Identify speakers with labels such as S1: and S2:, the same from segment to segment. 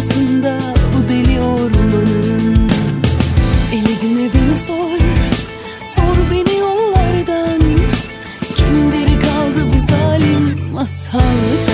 S1: Ortasında bu deli ormanın. Eli güne beni sor Sor beni yollardan. Kimdir kaldı bu zalim masaldan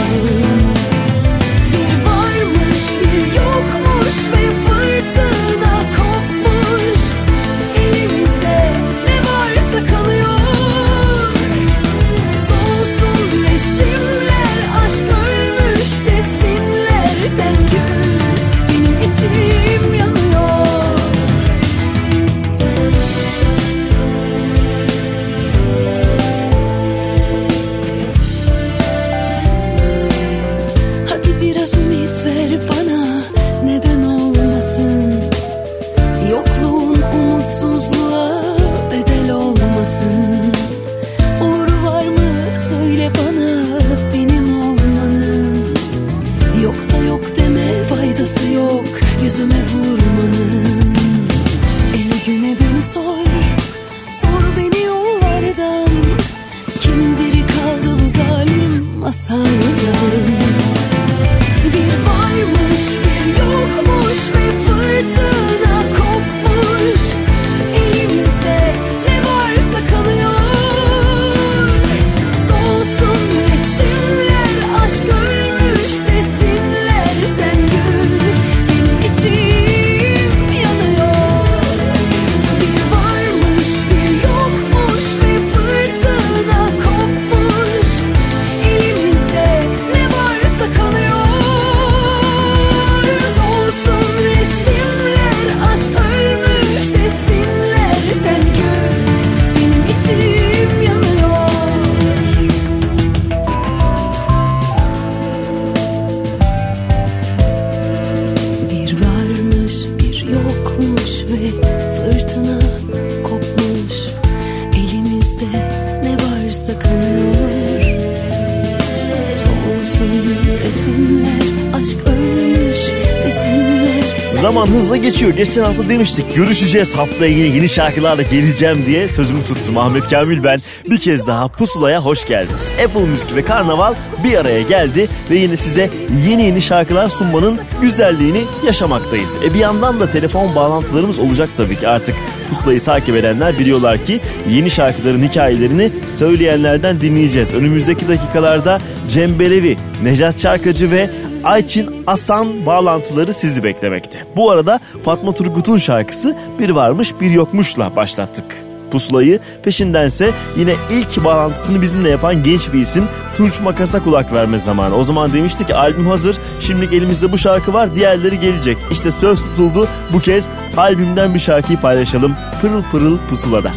S2: Geçen hafta demiştik görüşeceğiz haftaya yine yeni şarkılarla geleceğim diye sözümü tuttum. Ahmet Kamil ben. Bir kez daha Pusula'ya hoş geldiniz. Apple Müzik ve Karnaval bir araya geldi ve yine size yeni yeni şarkılar sunmanın güzelliğini yaşamaktayız. E bir yandan da telefon bağlantılarımız olacak tabii ki artık Pusula'yı takip edenler biliyorlar ki yeni şarkıların hikayelerini söyleyenlerden dinleyeceğiz. Önümüzdeki dakikalarda Cem Belevi, Necat Çarkacı ve Ayçin Asan bağlantıları sizi beklemekte. Bu arada Fatma Turgut'un şarkısı Bir Varmış Bir Yokmuş'la başlattık. Pusulayı peşindense yine ilk bağlantısını bizimle yapan genç bir isim Tunç Makas'a kulak verme zamanı. O zaman demişti ki albüm hazır şimdi elimizde bu şarkı var diğerleri gelecek. İşte söz tutuldu bu kez albümden bir şarkıyı paylaşalım pırıl pırıl pusulada.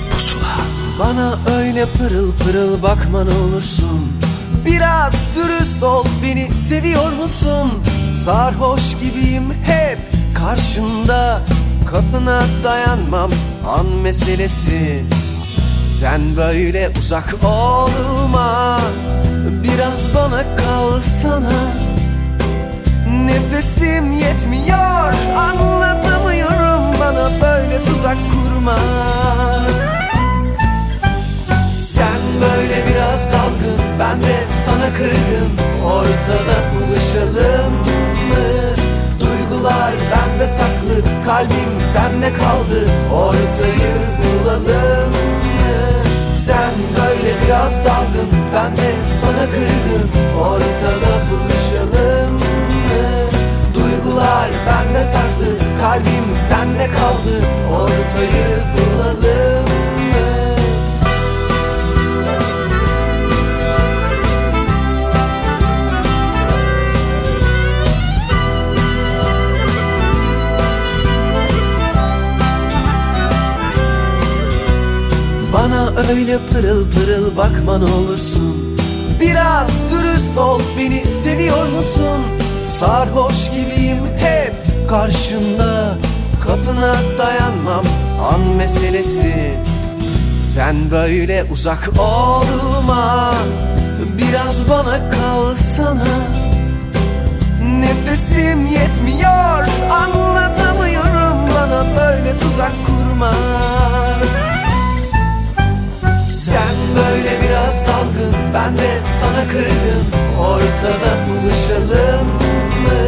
S3: Bana öyle pırıl pırıl bakma ne olursun Biraz dürüst ol beni seviyor musun? Sarhoş gibiyim hep karşında. Kapına dayanmam an meselesi. Sen böyle uzak olma. Biraz bana kalsana. Nefesim yetmiyor Anlatamıyorum bana böyle tuzak kurma. Sen böyle biraz dalgın Ben de sana kırgın Ortada buluşalım mı? Duygular bende saklı Kalbim sende kaldı Ortayı bulalım mı? Sen böyle biraz dalgın Ben de sana kırgın Ortada buluşalım mı? Duygular bende saklı Kalbim sende kaldı Ortayı bulalım mı? Öyle pırıl pırıl bakma ne olursun. Biraz dürüst ol beni seviyor musun? Sarhoş gibiyim hep karşında Kapına dayanmam an meselesi. Sen böyle uzak olma. Biraz bana kalsana. Nefesim yetmiyor Anlatamıyorum bana böyle tuzak kurma böyle biraz dalgın. Ben de sana kırgın. Ortada buluşalım mı?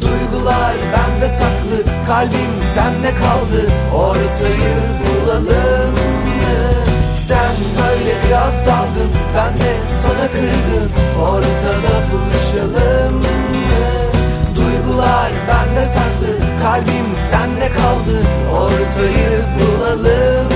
S3: Duygular bende saklı. Kalbim sende kaldı. Ortayı bulalım mı? Sen böyle biraz dalgın. Ben de sana kırgın. Ortada buluşalım mı? Duygular bende saklı. Kalbim sende kaldı. Ortayı bulalım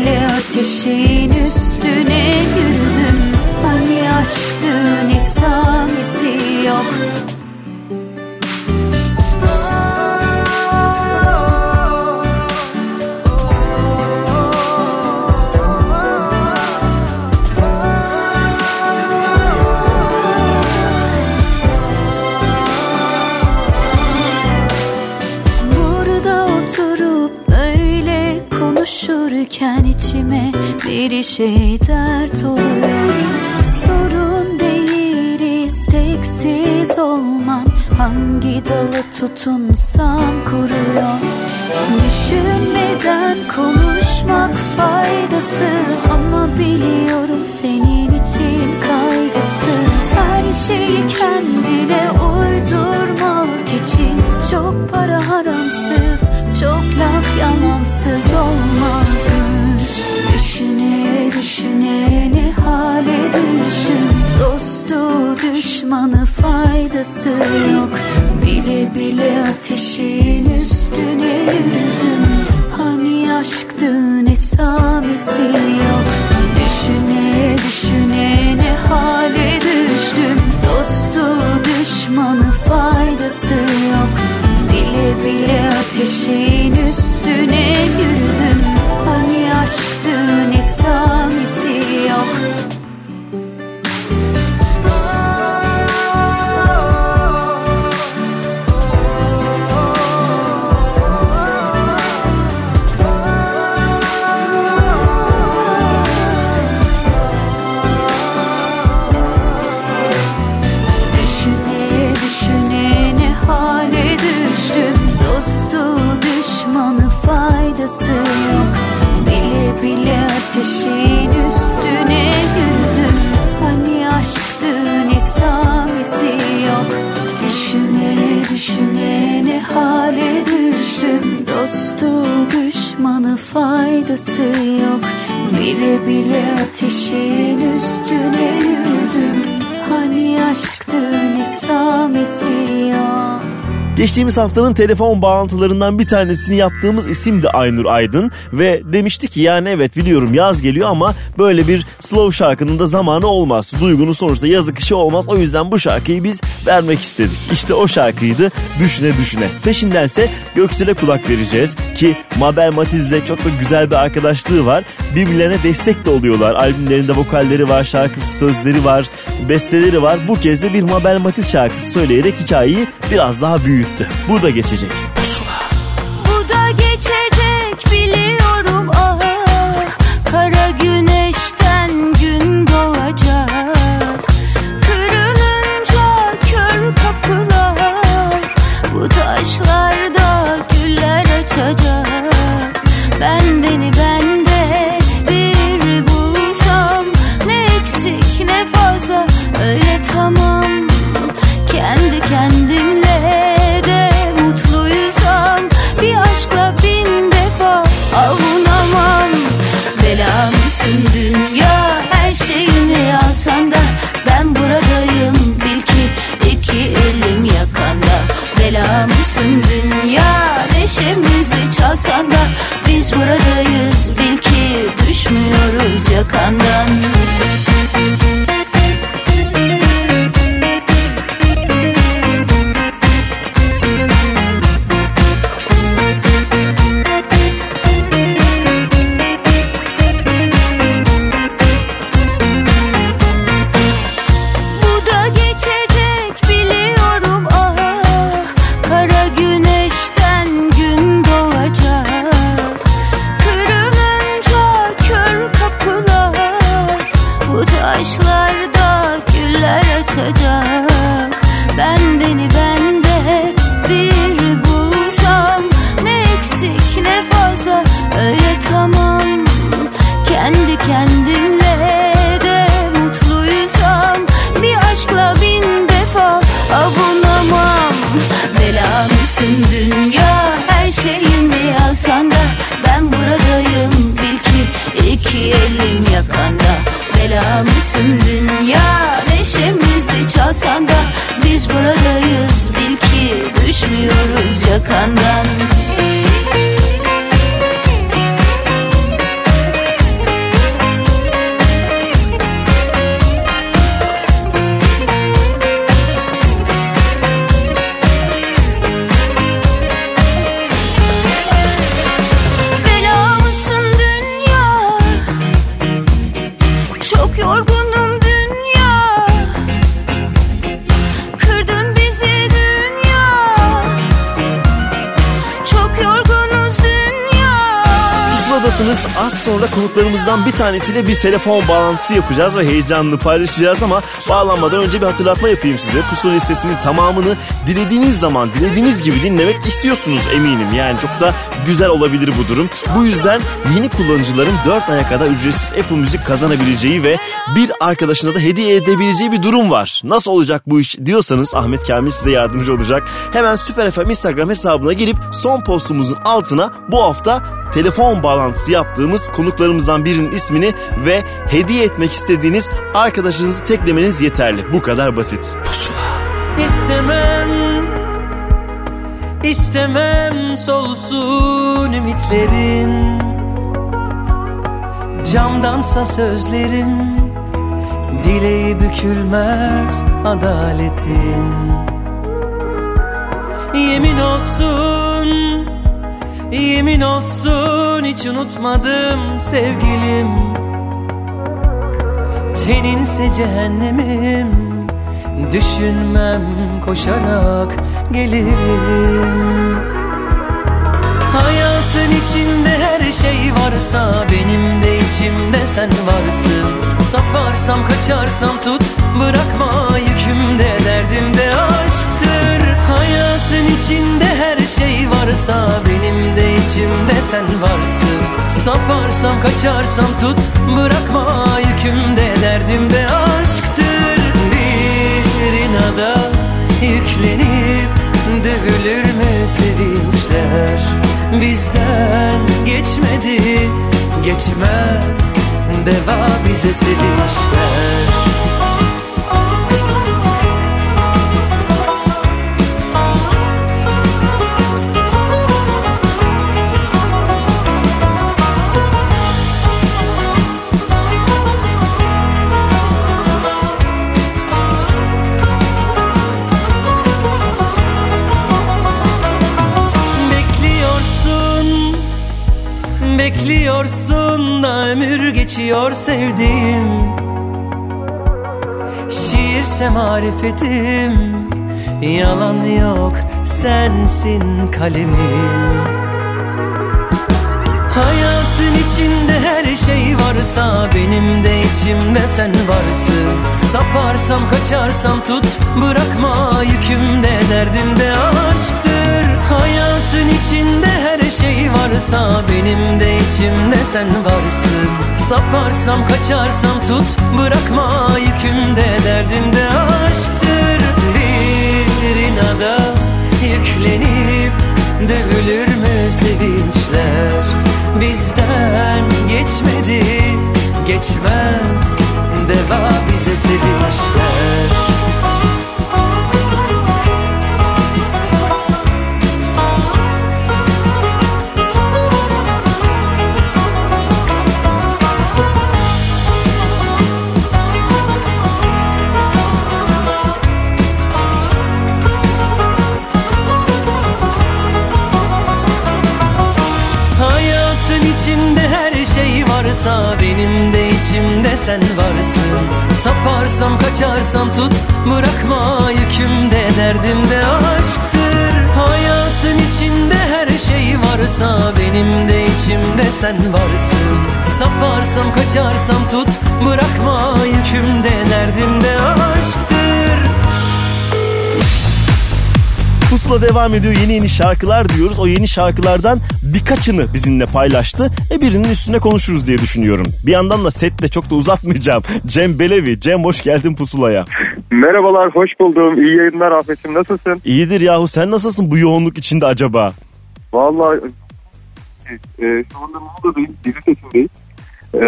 S4: Bile ateşin üstüne yürüdüm. Hani aşktı ne samisi yok bir şey dert oluyor Sorun değil isteksiz olman. Hangi dalı tutunsam kuruyor. Düşünmeden konuşmak faydasız. Ama biliyorum senin için kaygısız. Her şeyi kendine uydurmak için Çok para haramsız, çok laf yalansız Düşüne düşüne ne hale düştüm. Dostu düşmanı faydası yok. Bile bile ateşin üstüne yürüdüm. Hani aşktı ne samisi yok. Düşüne düşüne ne hale düştüm. Dostu düşmanı faydası yok. Bile bile ateşin üstüne yürüdüm ateşin üstüne yürüdüm Hani aşktı ne samisi yok. Düşüne düşüne ne hale düştüm. Dostu düşmanı faydası yok. Bile bile ateşin üstüne yürüdüm. Hani aşktı ne samesi ya
S2: Geçtiğimiz haftanın telefon bağlantılarından bir tanesini yaptığımız isim de Aynur Aydın ve demişti ki yani evet biliyorum yaz geliyor ama böyle bir slow şarkının da zamanı olmaz. Duygunun sonuçta yazık işi olmaz o yüzden bu şarkıyı biz vermek istedik. İşte o şarkıydı Düşüne Düşüne. Peşindense Göksel'e kulak vereceğiz ki Mabel Matiz'le çok da güzel bir arkadaşlığı var. Birbirlerine destek de oluyorlar. Albümlerinde vokalleri var, şarkısı sözleri var, besteleri var. Bu kez de bir Mabel Matiz şarkısı söyleyerek hikayeyi biraz daha büyüttü büyüttü. Bu da geçecek. Pusula.
S4: Yakandan
S2: tanesiyle bir telefon bağlantısı yapacağız ve heyecanlı paylaşacağız ama bağlanmadan önce bir hatırlatma yapayım size. Pusula listesinin tamamını dilediğiniz zaman dilediğiniz gibi dinlemek istiyorsunuz eminim. Yani çok da güzel olabilir bu durum. Bu yüzden yeni kullanıcıların 4 aya kadar ücretsiz Apple Müzik kazanabileceği ve bir arkadaşına da hediye edebileceği bir durum var. Nasıl olacak bu iş diyorsanız Ahmet Kamil size yardımcı olacak. Hemen Süper FM Instagram hesabına girip son postumuzun altına bu hafta telefon bağlantısı yaptığımız konuklarımızdan birinin ismini ve hediye etmek istediğiniz arkadaşınızı teklemeniz yeterli. Bu kadar basit. Pusula.
S5: İstemem, istemem solsun ümitlerin Camdansa sözlerim, bileği bükülmez adaletin Yemin olsun Yemin olsun hiç unutmadım sevgilim. Teninse cehennemim Düşünmem koşarak gelirim. Hayatın içinde her şey varsa Benim de içimde sen varsın. Saparsam kaçarsam tut Bırakma yükümde derdimde aşktır. Hayatın içinde her şey varsa Benim de içimde sen varsın. Saparsam kaçarsam tut Bırakma yükümde. Derdimde aşktır Bir inada yüklenip Dövülür mü sevinçler? Bizden geçmedi Geçmez Deva bize sevinçler Diyorsun da ömür geçiyor sevdiğim. Şiirse marifetim Yalan yok sensin kalemim. Hayatın içinde varsa Benim de içimde sen varsın. Saparsam kaçarsam tut Bırakma yükümde derdimde aşktır. Hayatın içinde her şey varsa Benim de içimde sen varsın. Saparsam kaçarsam tut Bırakma yükümde derdimde aşktır. Bir inada yüklenip Dövülür mü sevinçler Bizden geçmedi. Geçmez Deva bize sevinçler varsa Benim de içimde sen varsın. Saparsam kaçarsam tut Bırakma yükümde derdimde aşktır. Hayatın içinde her şey varsa Benim de içimde sen varsın. Saparsam kaçarsam tut Bırakma yükümde derdimde aşktır.
S2: Pusula devam ediyor. Yeni yeni şarkılar diyoruz. O yeni şarkılardan birkaçını bizimle paylaştı. E birinin üstüne konuşuruz diye düşünüyorum. Bir yandan da setle çok da uzatmayacağım. Cem Belevi. Cem hoş geldin Pusula'ya.
S6: Merhabalar, hoş buldum. İyi yayınlar Afet'im. Nasılsın?
S2: İyidir yahu sen nasılsın bu yoğunluk içinde acaba?
S6: Vallahi e, şu anda Muğla'dayım, dizi seçimdeyiz. E,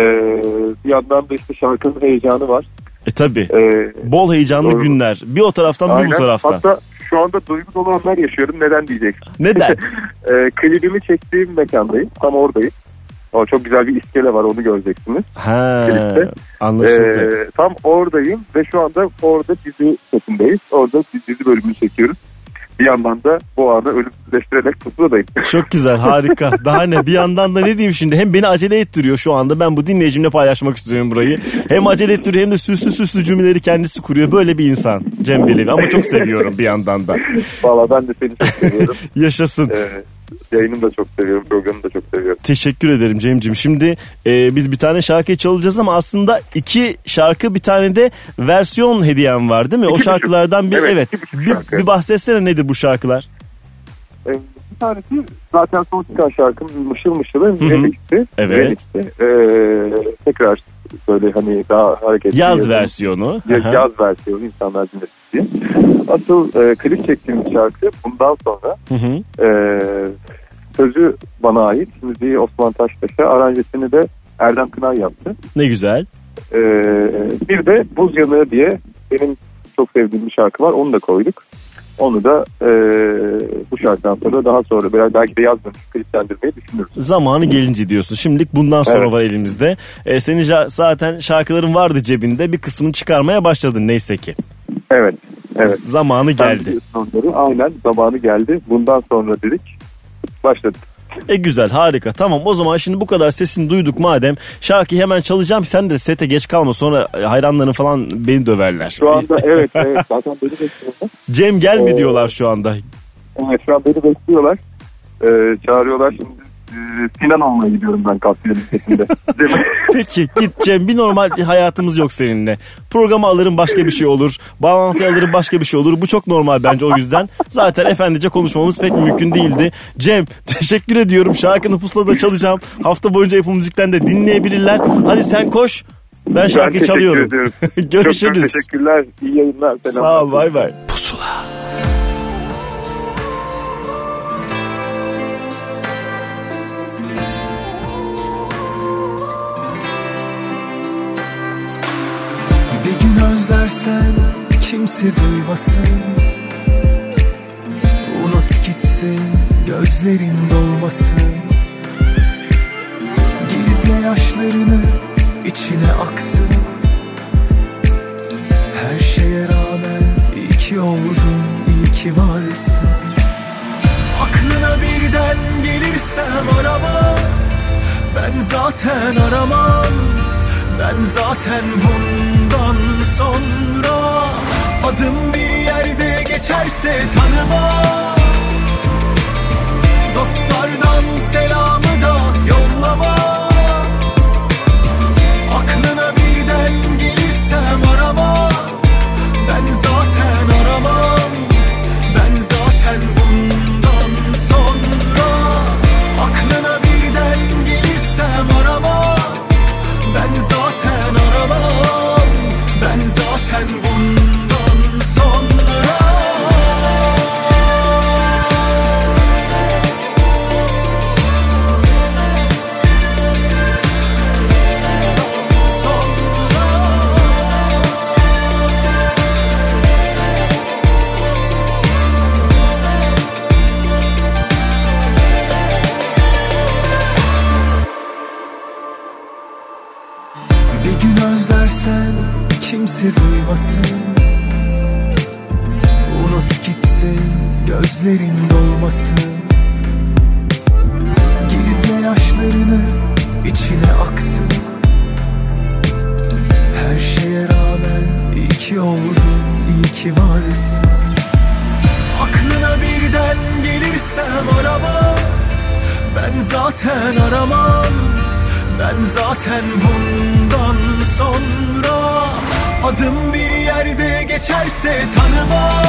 S6: bir yandan da işte şarkının heyecanı var.
S2: E tabi.
S6: E,
S2: Bol heyecanlı
S6: Doğru.
S2: günler. Bir o taraftan bir bu taraftan.
S6: Hatta şu anda duygu dolu anlar yaşıyorum. Neden diyeceksin?
S2: Neden?
S6: e, klibimi çektiğim mekandayım. Tam oradayım. O çok güzel bir iskele var onu göreceksiniz.
S2: Ha,
S6: Klipte.
S2: anlaşıldı.
S6: E, tam oradayım ve şu anda orada dizi setindeyiz. Orada dizi bölümünü çekiyoruz. Bir yandan da bu anı ölümsüzleştirerek pusuladayım.
S2: Çok güzel harika. Daha ne bir yandan da ne diyeyim şimdi hem beni acele ettiriyor şu anda ben bu dinleyicimle paylaşmak istiyorum burayı. Hem acele ettiriyor hem de süslü süslü cümleleri kendisi kuruyor. Böyle bir insan Cem Belevi ama çok seviyorum bir yandan da.
S6: Valla ben de seni çok seviyorum.
S2: Yaşasın.
S6: Ee, yayını da çok seviyorum, programı da çok seviyorum.
S2: Teşekkür ederim Cem'cim. Şimdi e, biz bir tane şarkı çalacağız ama aslında iki şarkı bir tane de versiyon hediyem var değil mi? o
S6: İki buçuk.
S2: şarkılardan bir
S6: Evet,
S2: evet. Bir, bir bahsetsene nedir bu şarkılar?
S6: Ee, bir tanesi zaten son çıkan şarkım Mışıl Mışıl'ın remix'i.
S2: Evet.
S6: Remix'i. Ee, tekrar böyle hani daha hareketli.
S2: Yaz
S6: yazın-
S2: versiyonu.
S6: Ya-
S2: Aha.
S6: Yaz versiyonu insanlar dinlesin diye. Asıl e, klip çektiğimiz şarkı bundan sonra
S2: Hı hı.
S6: e, sözü bana ait. Müziği Osman Taştaş'a, aranjesini de Erdem Kınay yaptı.
S2: Ne güzel.
S6: Ee, bir de Buz Yanığı diye benim çok sevdiğim bir şarkı var. Onu da koyduk. Onu da e, bu şarkıdan sonra daha sonra biraz belki de yazdım kliplendirmeyi düşünürüz.
S2: Zamanı gelince diyorsun. Şimdilik bundan sonra
S6: Evet.
S2: var elimizde. E, senin zaten şarkıların vardı cebinde. Bir kısmını çıkarmaya başladın neyse ki.
S6: Evet. Evet.
S2: Zamanı geldi.
S6: biliyorsun onları. Aynen zamanı geldi. Bundan sonra dedik. Başladık.
S2: E güzel harika tamam o zaman şimdi bu kadar sesini duyduk madem şarkıyı hemen çalacağım sen de sete geç kalma sonra e, hayranların falan beni döverler.
S6: Şu anda evet evet zaten beni bekliyorlar.
S2: Cem gelme
S6: Oo.
S2: diyorlar şu anda.
S6: Evet şu an beni bekliyorlar. Ee, çağırıyorlar şimdi. Sinan olmaya gidiyorum ben. Değil mi?
S2: Peki git Cem bir normal bir hayatımız yok seninle. Programı alırım başka bir şey olur. Bağlantıyı alırım başka bir şey olur. Bu çok normal bence o yüzden. Zaten efendice konuşmamız pek mümkün değildi. Cem teşekkür ediyorum. Şarkını pusulada çalacağım. Hafta boyunca Apple Müzik'ten de dinleyebilirler. Hadi sen koş. Ben
S6: ben
S2: şarkıyı
S6: teşekkür
S2: çalıyorum. Görüşürüz.
S6: Çok çok teşekkürler. İyi yayınlar. Selamlar.
S2: Sağ ol bay bay.
S3: Bir özlersen kimse duymasın. Unut gitsin gözlerin dolmasın. Gizle yaşlarını içine aksın. Her şeye rağmen iyi ki oldun, iyi ki varsın. Aklına birden gelirsem arama. Ben zaten aramam Ben zaten bundan sonra Adım bir yerde geçerse tanımam. Dostlardan duymasın Unut gitsin gözlerin dolmasın. Gizle yaşlarını içine aksın. Her şeye rağmen iyi ki oldun, iyi ki varsın. Aklına birden gelirsem arama Ben zaten aramam. Ben zaten bundan sonra Adım bir yerde geçerse tanıma.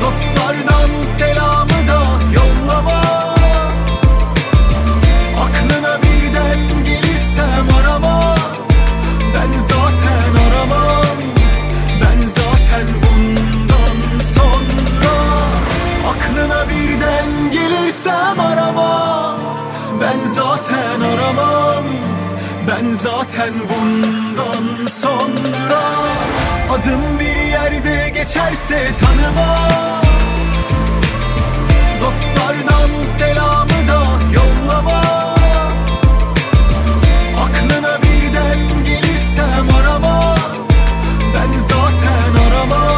S3: Dostlardan selamı da yollama. Aklına birden gelirsem arama. Ben zaten aramam. Ben zaten bundan sonra. Aklına birden gelirsem arama. Ben zaten aramam Ben zaten bundan sonra Adım bir yerde geçerse tanıma Dostlardan selamı da yollama Aklına birden gelirsem arama. Ben zaten aramam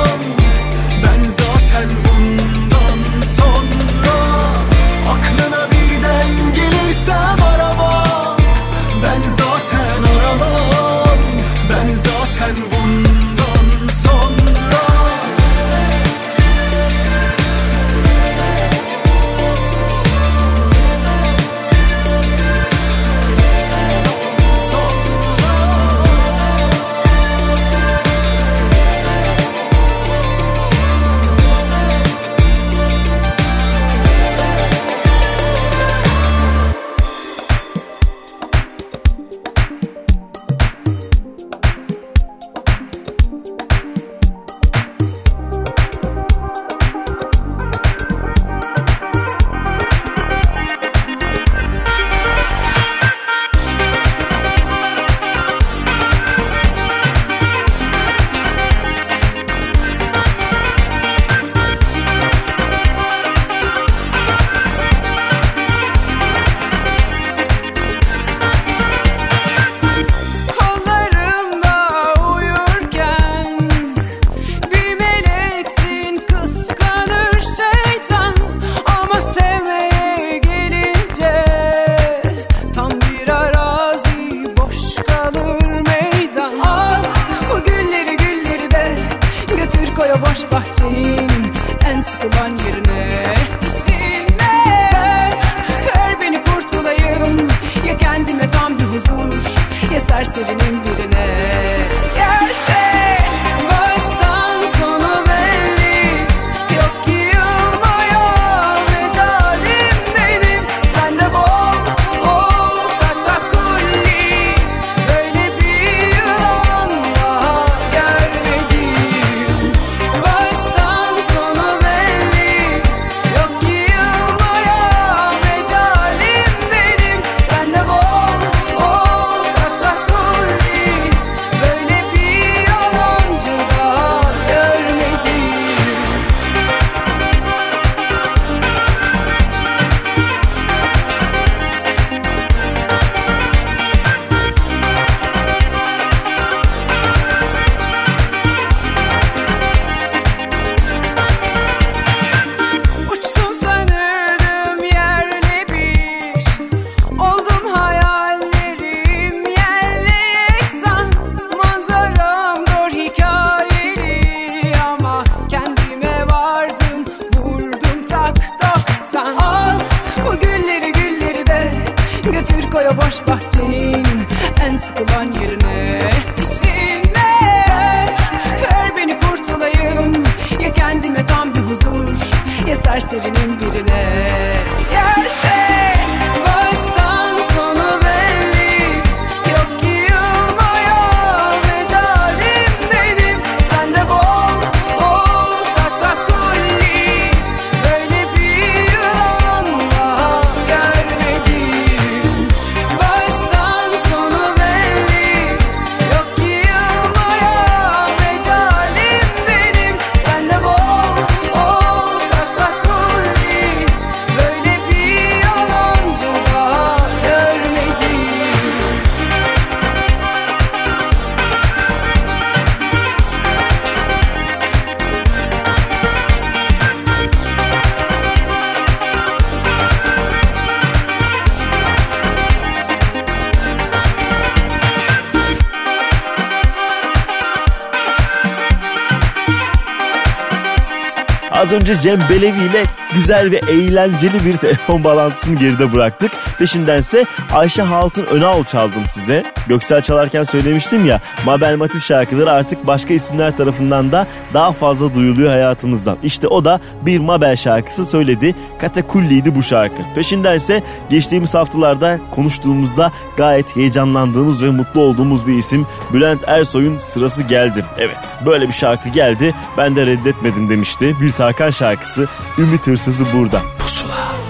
S7: önce Cem Belevi ile güzel ve eğlenceli bir telefon bağlantısını geride bıraktık. Peşindense Ayşe Hatun Önal çaldım size. Göksel çalarken söylemiştim ya Mabel Matiz şarkıları artık başka isimler tarafından da daha fazla duyuluyor hayatımızdan. İşte o da bir Mabel şarkısı söyledi. Katakulli'ydi bu şarkı. Peşinden ise geçtiğimiz haftalarda konuştuğumuzda gayet heyecanlandığımız ve mutlu olduğumuz bir isim Bülent Ersoy'un sırası geldi. Evet böyle bir şarkı geldi ben de reddetmedim demişti. Bir Tarkan şarkısı Ümit Hırsızı burada. Pusula.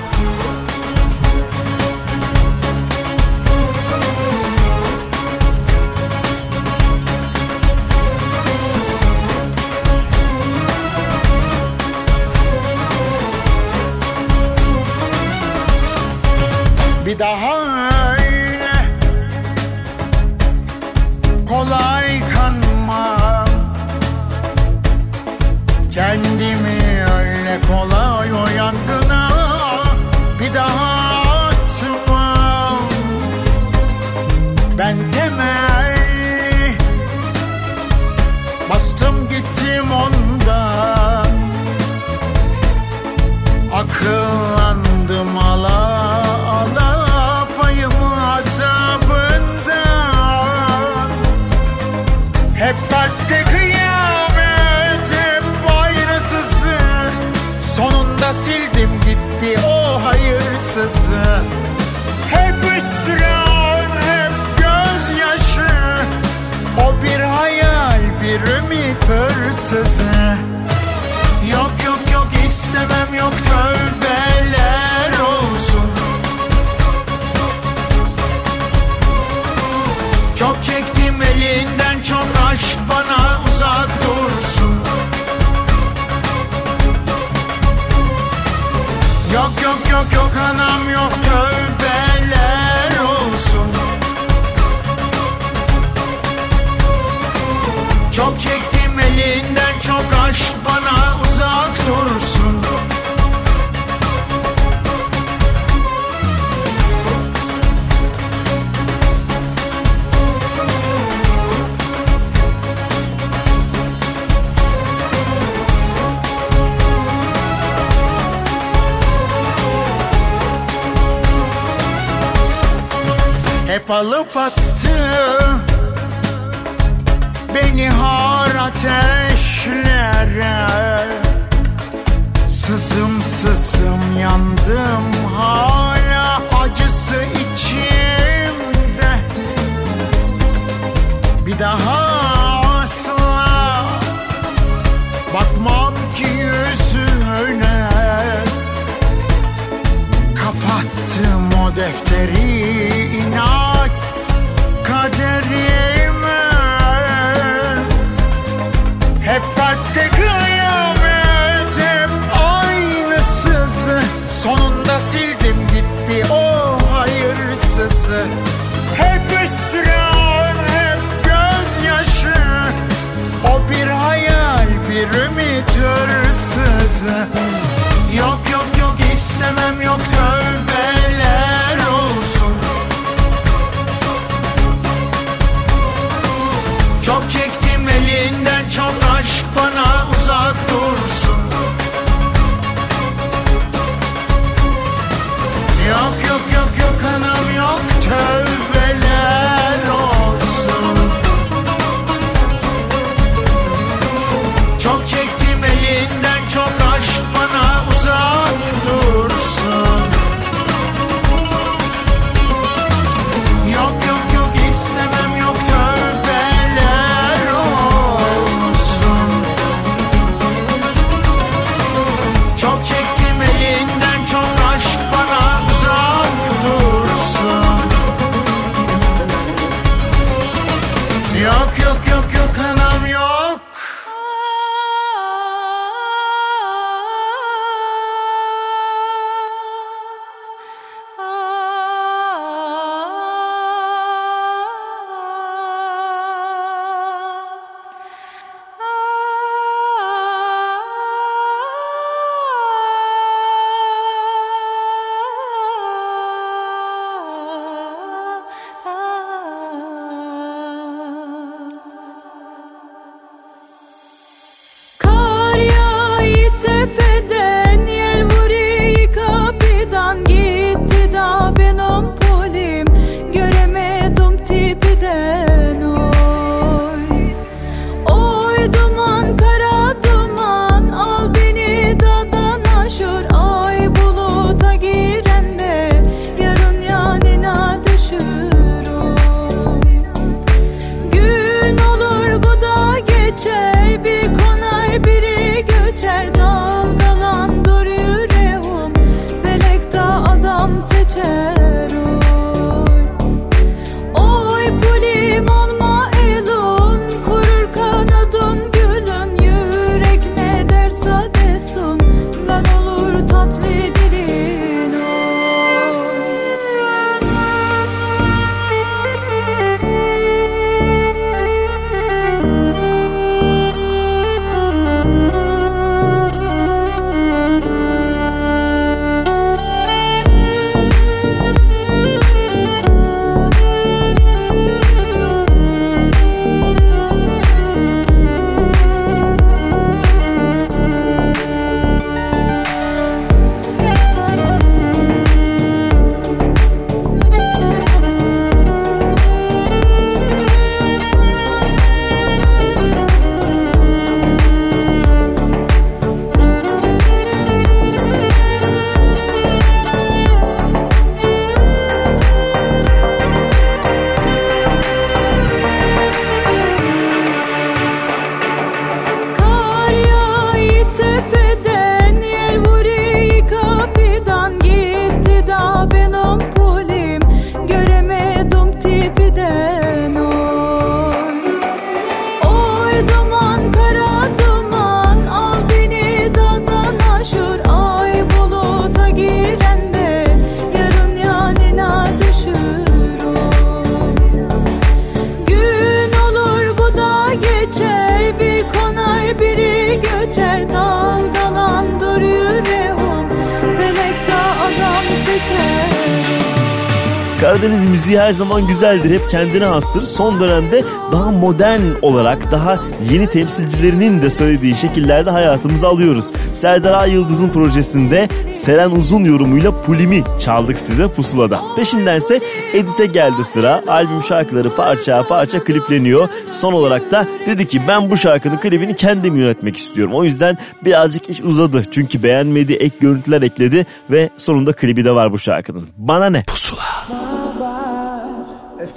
S2: Zaman güzeldir. Hep kendine hastır. Son dönemde daha modern olarak daha yeni temsilcilerinin de söylediği şekillerde hayatımıza alıyoruz. Serdar Ay Yıldız'ın projesinde Seren Uzun yorumuyla Pulimi çaldık size pusulada. Peşindense Edis'e geldi sıra. Albüm şarkıları parça parça klipleniyor. Son olarak da dedi ki ben bu şarkının klibini kendim yönetmek istiyorum. O yüzden birazcık iş uzadı. Çünkü beğenmedi, ek görüntüler ekledi ve sonunda klibi de var bu şarkının. Bana ne? Pusula.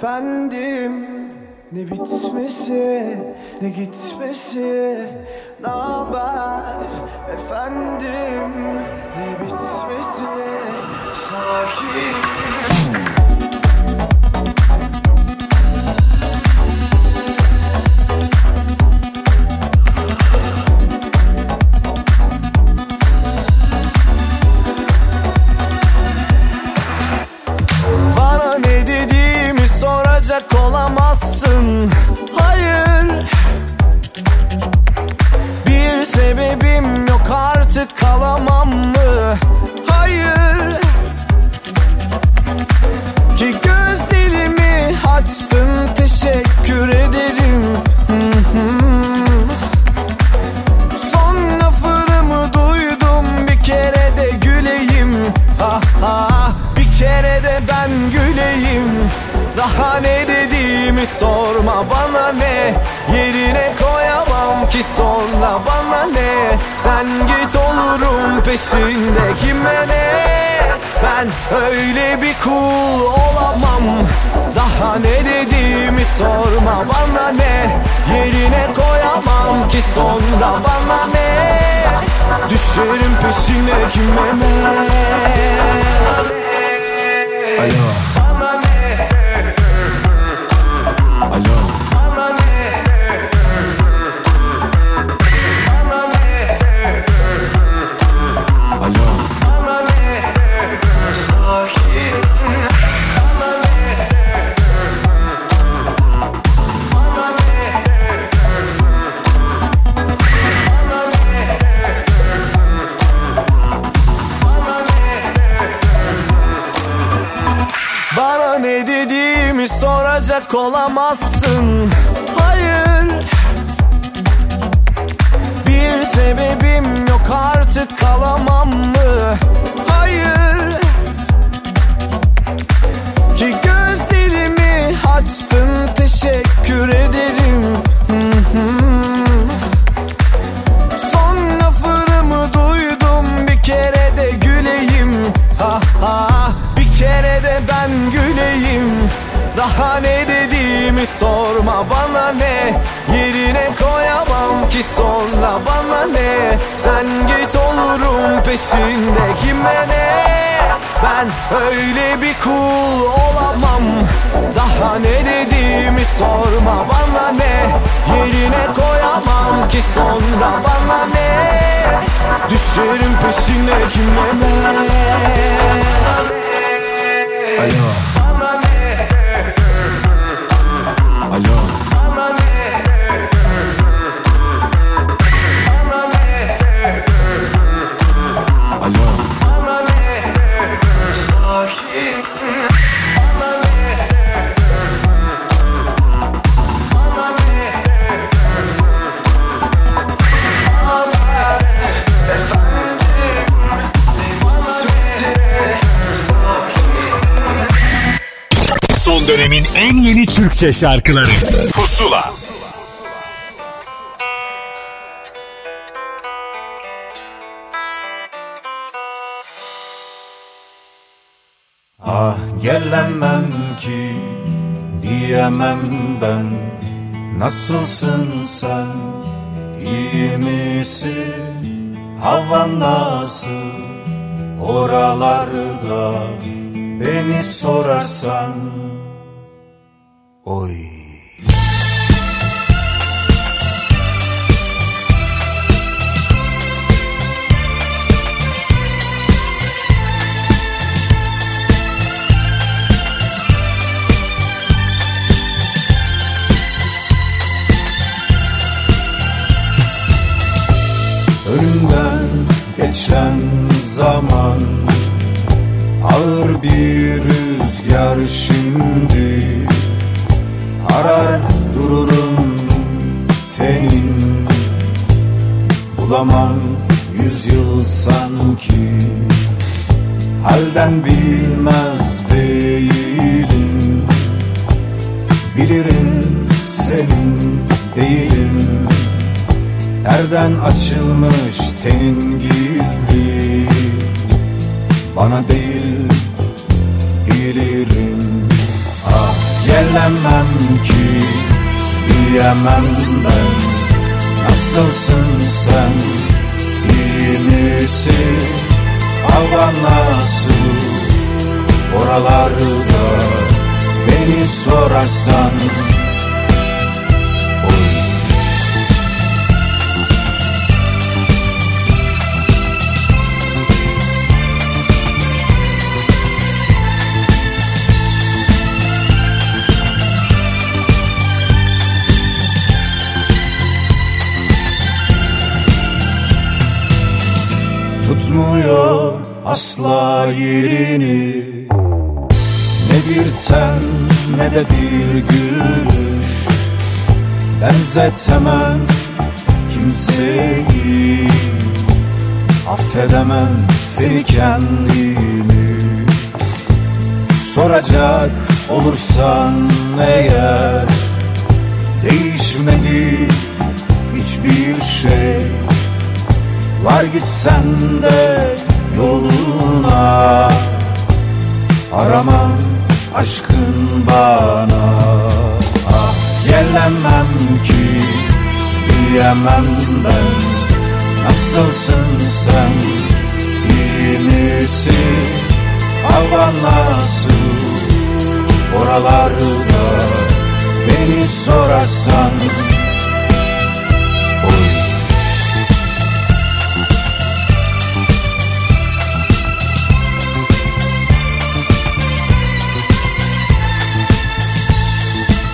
S8: Efendim ne bitmesi ne gitmesi ne haber? Efendim ne bitmesi sakin peşinde kime ne? Ben öyle bir kul olamam. Daha ne dediğimi sorma bana ne? Yerine koyamam ki sonra bana ne? Düşerim peşine kime ne? Alo aşık olamazsın. Hayır. Bir sebebim yok artık kalamam mı? Hayır. Ki gözlerimi açtın teşekkür ederim. Son lafını duydum bir kere de güleyim. Ha ha Bir kere de ben güleyim. Daha ne sorma bana ne Yerine koyamam ki sonra bana ne. Sen git olurum peşinde kime ne. Ben öyle bir kul olamam. Daha ne dediğimi sorma bana ne. Yerine koyamam ki sonra bana ne. Düşerim peşine kime ne. Alo
S9: dönemin en yeni Türkçe şarkıları. Pusula.
S10: Ah gelemem ki diyemem ben. Nasılsın sen? İyi misin? Havan nasıl? Oralarda Beni sorarsan Oy. Önümden geçen zaman Ağır bir rüzgar şimdi Arar dururum tenin Bulamam yüzyıl sanki. Halden bilmez değilim. Bilirim senin değilim. Nereden açılmış tenin gizli? Bana değil bilirim. Ah gelemem ki diyemem ben. Nasılsın sen? İyi misin? Hava nasıl? Oralarda Beni sorarsan tutmuyor asla yerini. Ne bir ten ne de bir gülüş. Benzetemem kimseyi. Affedemem seni kendimi. Soracak olursan eğer Değişmedi hiçbir şey Var gitsen de yoluna. Aramam aşkın bana. Ah gelemem ki diyemem ben. Nasılsın sen iyi misin? Hava nasıl? Oralarda Beni sorarsan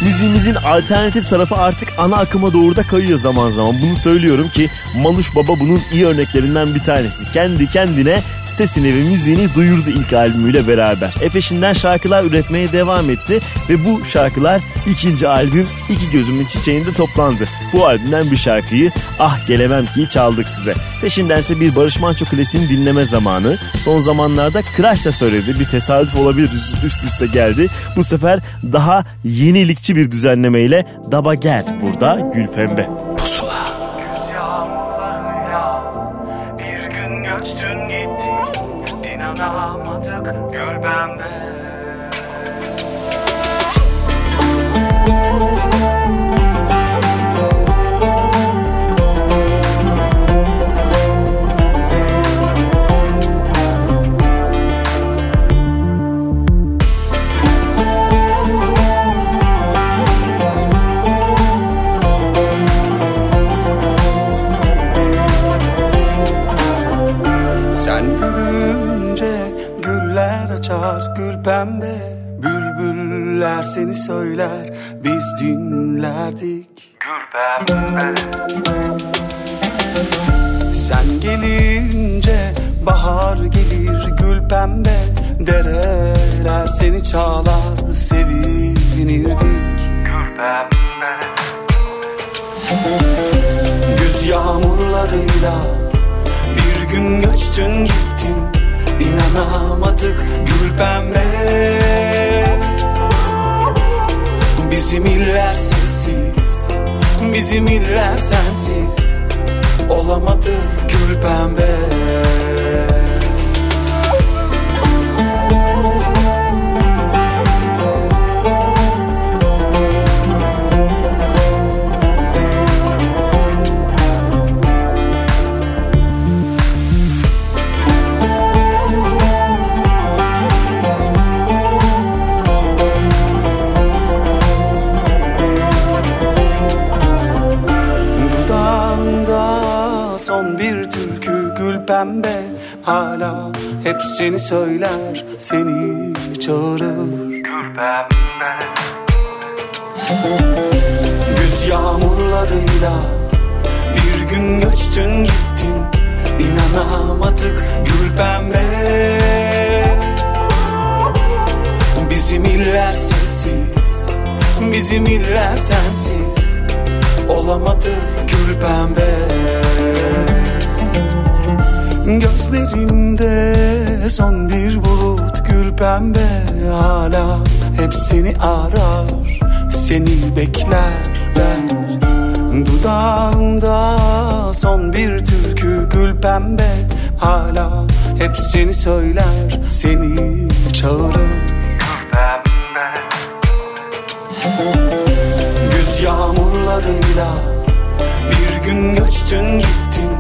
S2: müziğimizin alternatif tarafı artık ana akıma doğru da kayıyor zaman zaman. Bunu söylüyorum ki Manuş Baba bunun iyi örneklerinden bir tanesi. Kendi kendine sesini ve müziğini duyurdu ilk albümüyle beraber. E peşinden şarkılar üretmeye devam etti ve bu şarkılar ikinci albüm İki Gözümün Çiçeği'nde toplandı. Bu albümden bir şarkıyı Ah Gelemem Ki'yi çaldık size. Peşindense bir Barış Manço klasiğini dinleme zamanı. Son zamanlarda Crash da söyledi. Bir tesadüf olabilir üst üste geldi. Bu sefer daha yenilikçi bir düzenlemeyle Daba Ger burada Gül Pembe.
S11: Gül pembe
S12: seni söyler biz dinlerdik.
S11: Gül pembe
S12: Sen gelince bahar gelir gül pembe Dereler seni çağlar sevinirdik.
S11: Gül pembe
S12: Güz yağmurlarıyla bir gün göçtün gittin İnanamadık gül pembe Bizim iller sessiz Bizim iller sensiz. Olamadı gül pembe pembe Hala hep seni söyler seni çağırır.
S11: Gül pembe.
S12: Güz yağmurlarıyla bir gün göçtün gittin İnanamadık gül pembe. Bizim iller sessiz Bizim iller sensiz Olamadı gül pembe Gözlerimde son bir bulut gül pembe Hala hep seni arar Seni bekler. Ben Dudağımda son bir türkü gül pembe Hala hep seni söyler Seni çağırır. Güz yağmurlarıyla bir gün göçtün gittin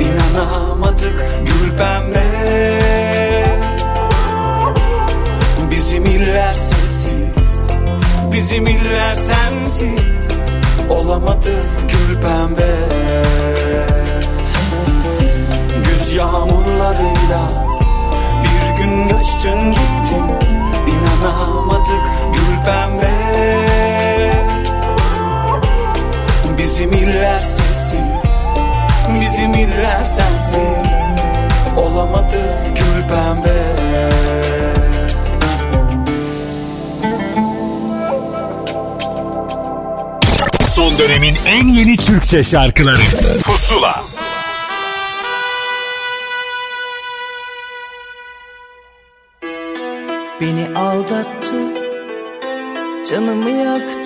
S12: İnanamadık gül pembe Bizim iller sessiz Bizim iller sensiz. Olamadı gül pembe Güz yağmurlarıyla bir gün göçtün gittin. İnanamadık gül pembe Bizim iller sessiz Bizim iller sensiz Olamadı gül pembe.
S9: Son dönemin en yeni Türkçe şarkıları. Pusula.
S5: Beni aldattı. Canımı yaktı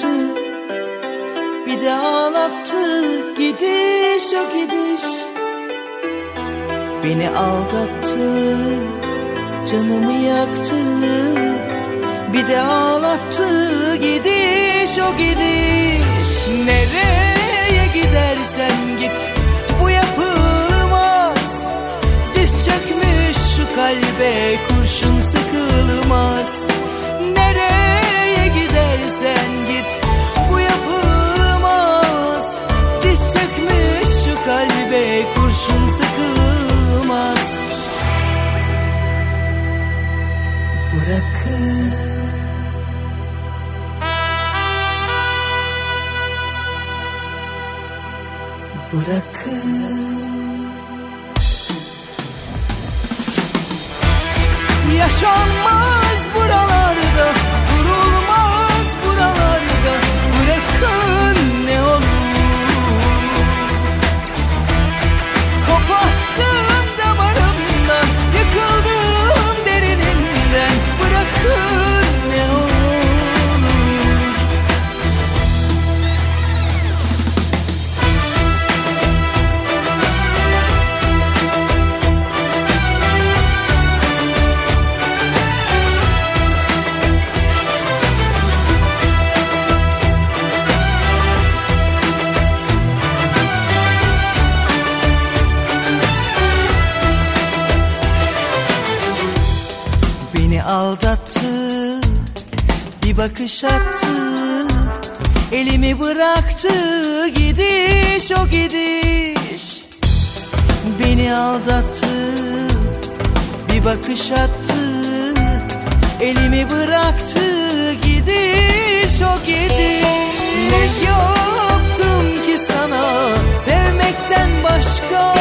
S5: ağlattı Gidiş o gidiş. Beni aldattı Canımı yaktı. Bir de ağlattı Gidiş o gidiş. Nereye gidersen git Bu yapılmaz. Diz çökmüş şu kalbe Kurşun sıkılmaz. Nereye gidersen git kalbe kurşun sıkılmaz. Bırakın. Bırakın. Yaşanma bakış attı Elimi bıraktı Gidiş o gidiş. Beni aldattı Bir bakış attı. Elimi bıraktı Gidiş o gidiş. Ne yaptım ki sana Sevmekten başka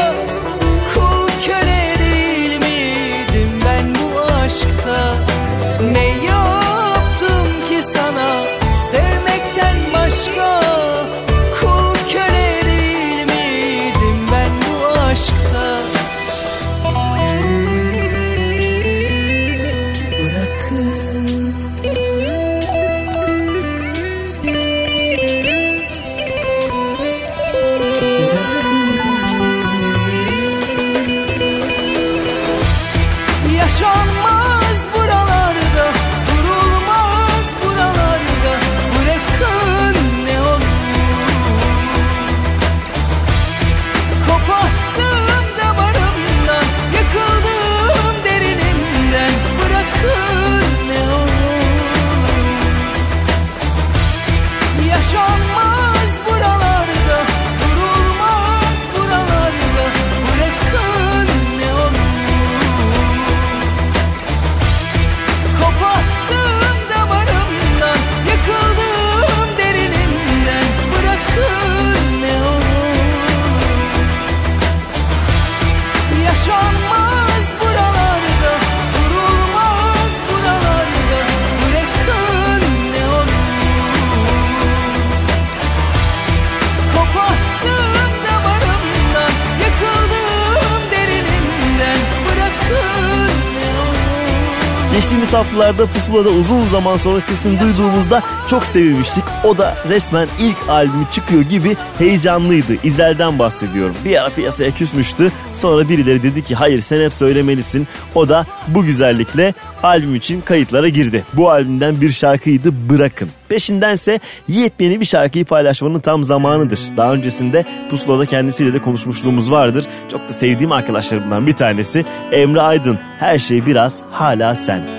S2: Geçtiğimiz haftalarda Pusula'da uzun zaman sonra sesini duyduğumuzda çok sevinmiştik. O da resmen ilk albümü çıkıyor gibi heyecanlıydı. İzel'den bahsediyorum. Bir ara piyasaya küsmüştü. Sonra birileri dedi ki hayır sen hep söylemelisin. O da bu güzellikle albüm için kayıtlara girdi. Bu albümden bir şarkıydı Bırakın. Peşindense yepyeni bir şarkıyı paylaşmanın tam zamanıdır. Daha öncesinde Pusula'da kendisiyle de konuşmuşluğumuz vardır. Çok da sevdiğim arkadaşlarımdan bir tanesi Emre Aydın. Her şey biraz hala sen.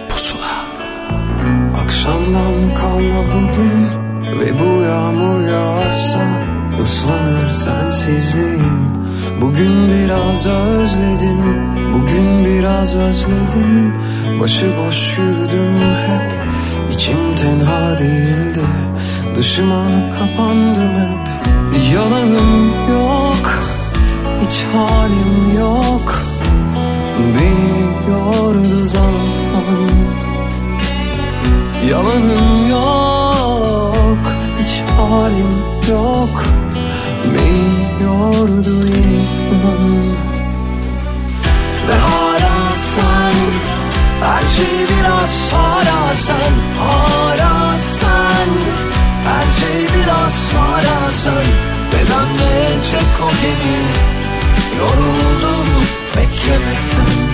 S13: ıslanır sensizliğim. Bugün biraz özledim, bugün biraz özledim. Başıboş yürüdüm hep, içim tenha değildi. Dışıma kapandım hep. Yalanım yok, hiç halim yok. Beni yordu zaman. Yalanım yok Hiç halim yok Beni yordu inan Ve hala Her şey biraz hala sen Her şey biraz hala sen. Bedenleyecek o gemi Yoruldum beklemekten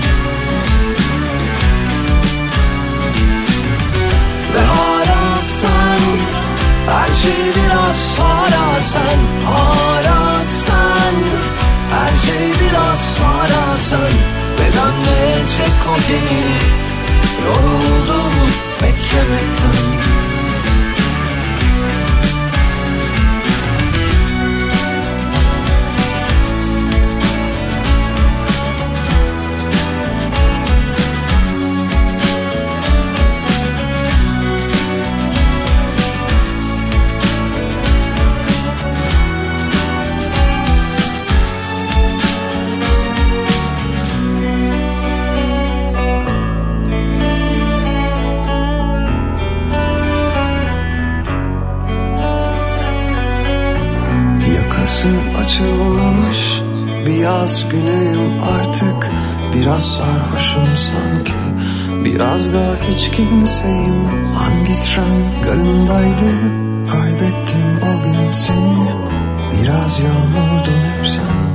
S13: şey biraz hala sen. Her şey biraz hala sen. Bedenleyecek o gemi? Yoruldum beklemekten Günüyüm artık. Biraz sarhoşum sanki. Biraz da hiç kimseyim. Hangi tren garındaydı? Kaybettim o gün seni. Biraz yağmurdun hep sen.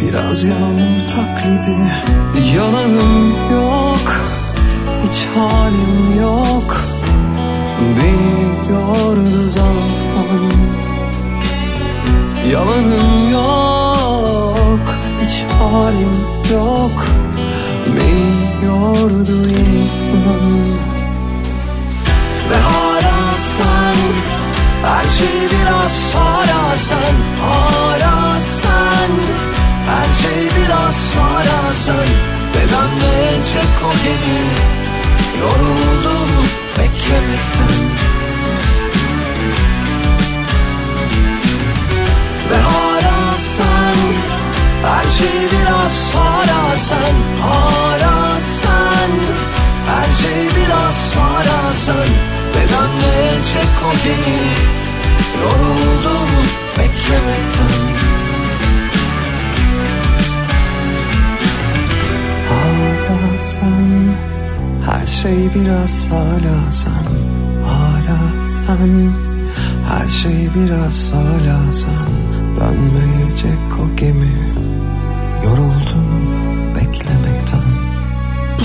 S13: Biraz yağmur taklidi. Yalanım yok. Hiç halim yok. Beni yordu zaman. Yalanım yok halim yok. Beni yordu inan. Ve hala sen Her şey biraz hala sen. Hala sen Her şey biraz hala sen. Ve dönmeyecek o gemi Yoruldum beklemekten Her şey biraz hala sen Hala sen. Her şey biraz hala sen Ve dönmeyecek o gemi? Yoruldum beklemekten. Hala sen. Her şey biraz hala sen Hala sen. Her şey biraz hala sen Dönmeyecek o gemi Yoruldum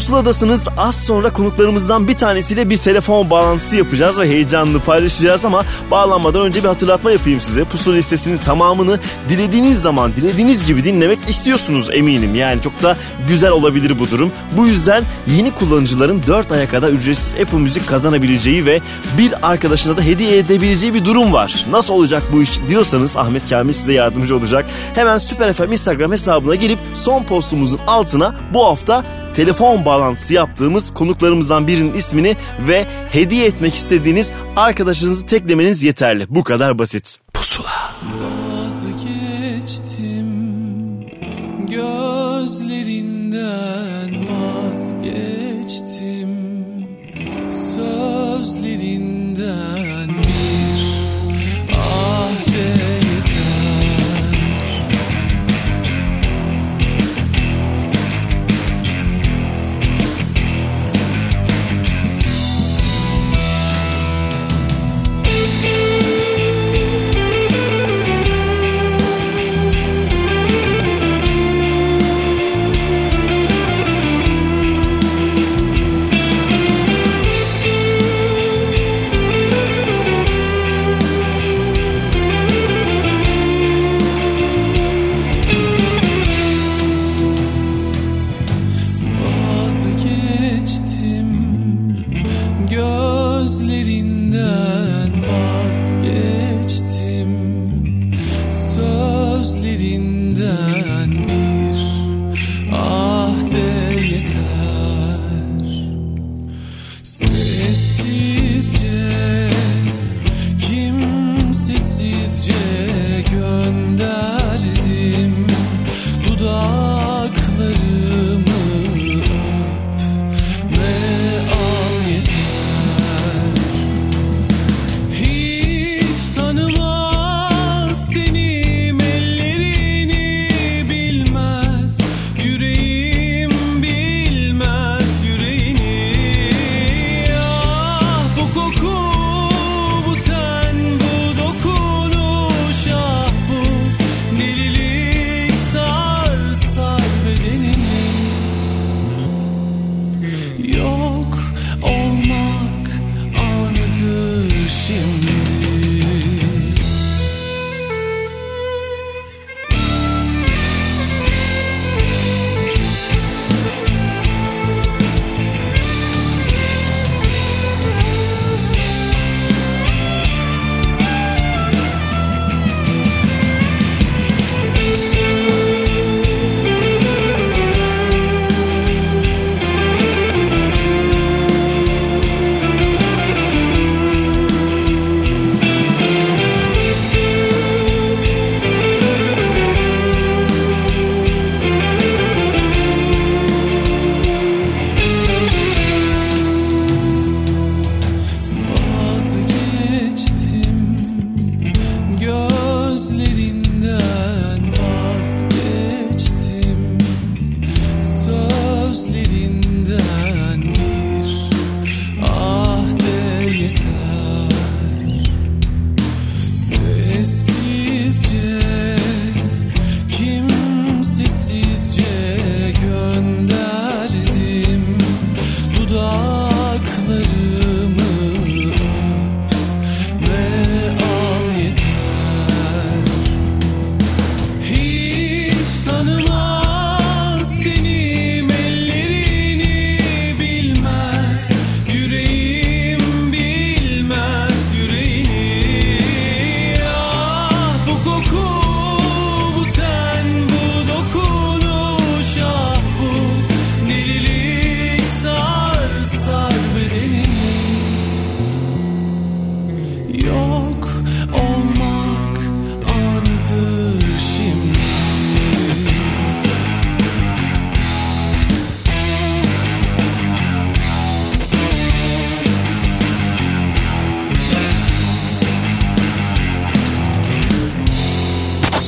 S2: Pusuladasınız. Az sonra konuklarımızdan bir tanesiyle bir telefon bağlantısı yapacağız ve heyecanlı paylaşacağız ama bağlanmadan önce bir hatırlatma yapayım size. Pusula listesinin tamamını dilediğiniz zaman dilediğiniz gibi dinlemek istiyorsunuz eminim. Yani çok da güzel olabilir bu durum. Bu yüzden yeni kullanıcıların 4 aya kadar ücretsiz Apple Müzik kazanabileceği ve bir arkadaşına da hediye edebileceği bir durum var. Nasıl olacak bu iş diyorsanız Ahmet Kamil size yardımcı olacak. Hemen Süper FM Instagram hesabına girip son postumuzun altına bu hafta telefon bağlantısı yaptığımız konuklarımızdan birinin ismini ve hediye etmek istediğiniz arkadaşınızı teklemeniz yeterli. Bu kadar basit. Pusula.
S14: Vazgeçtim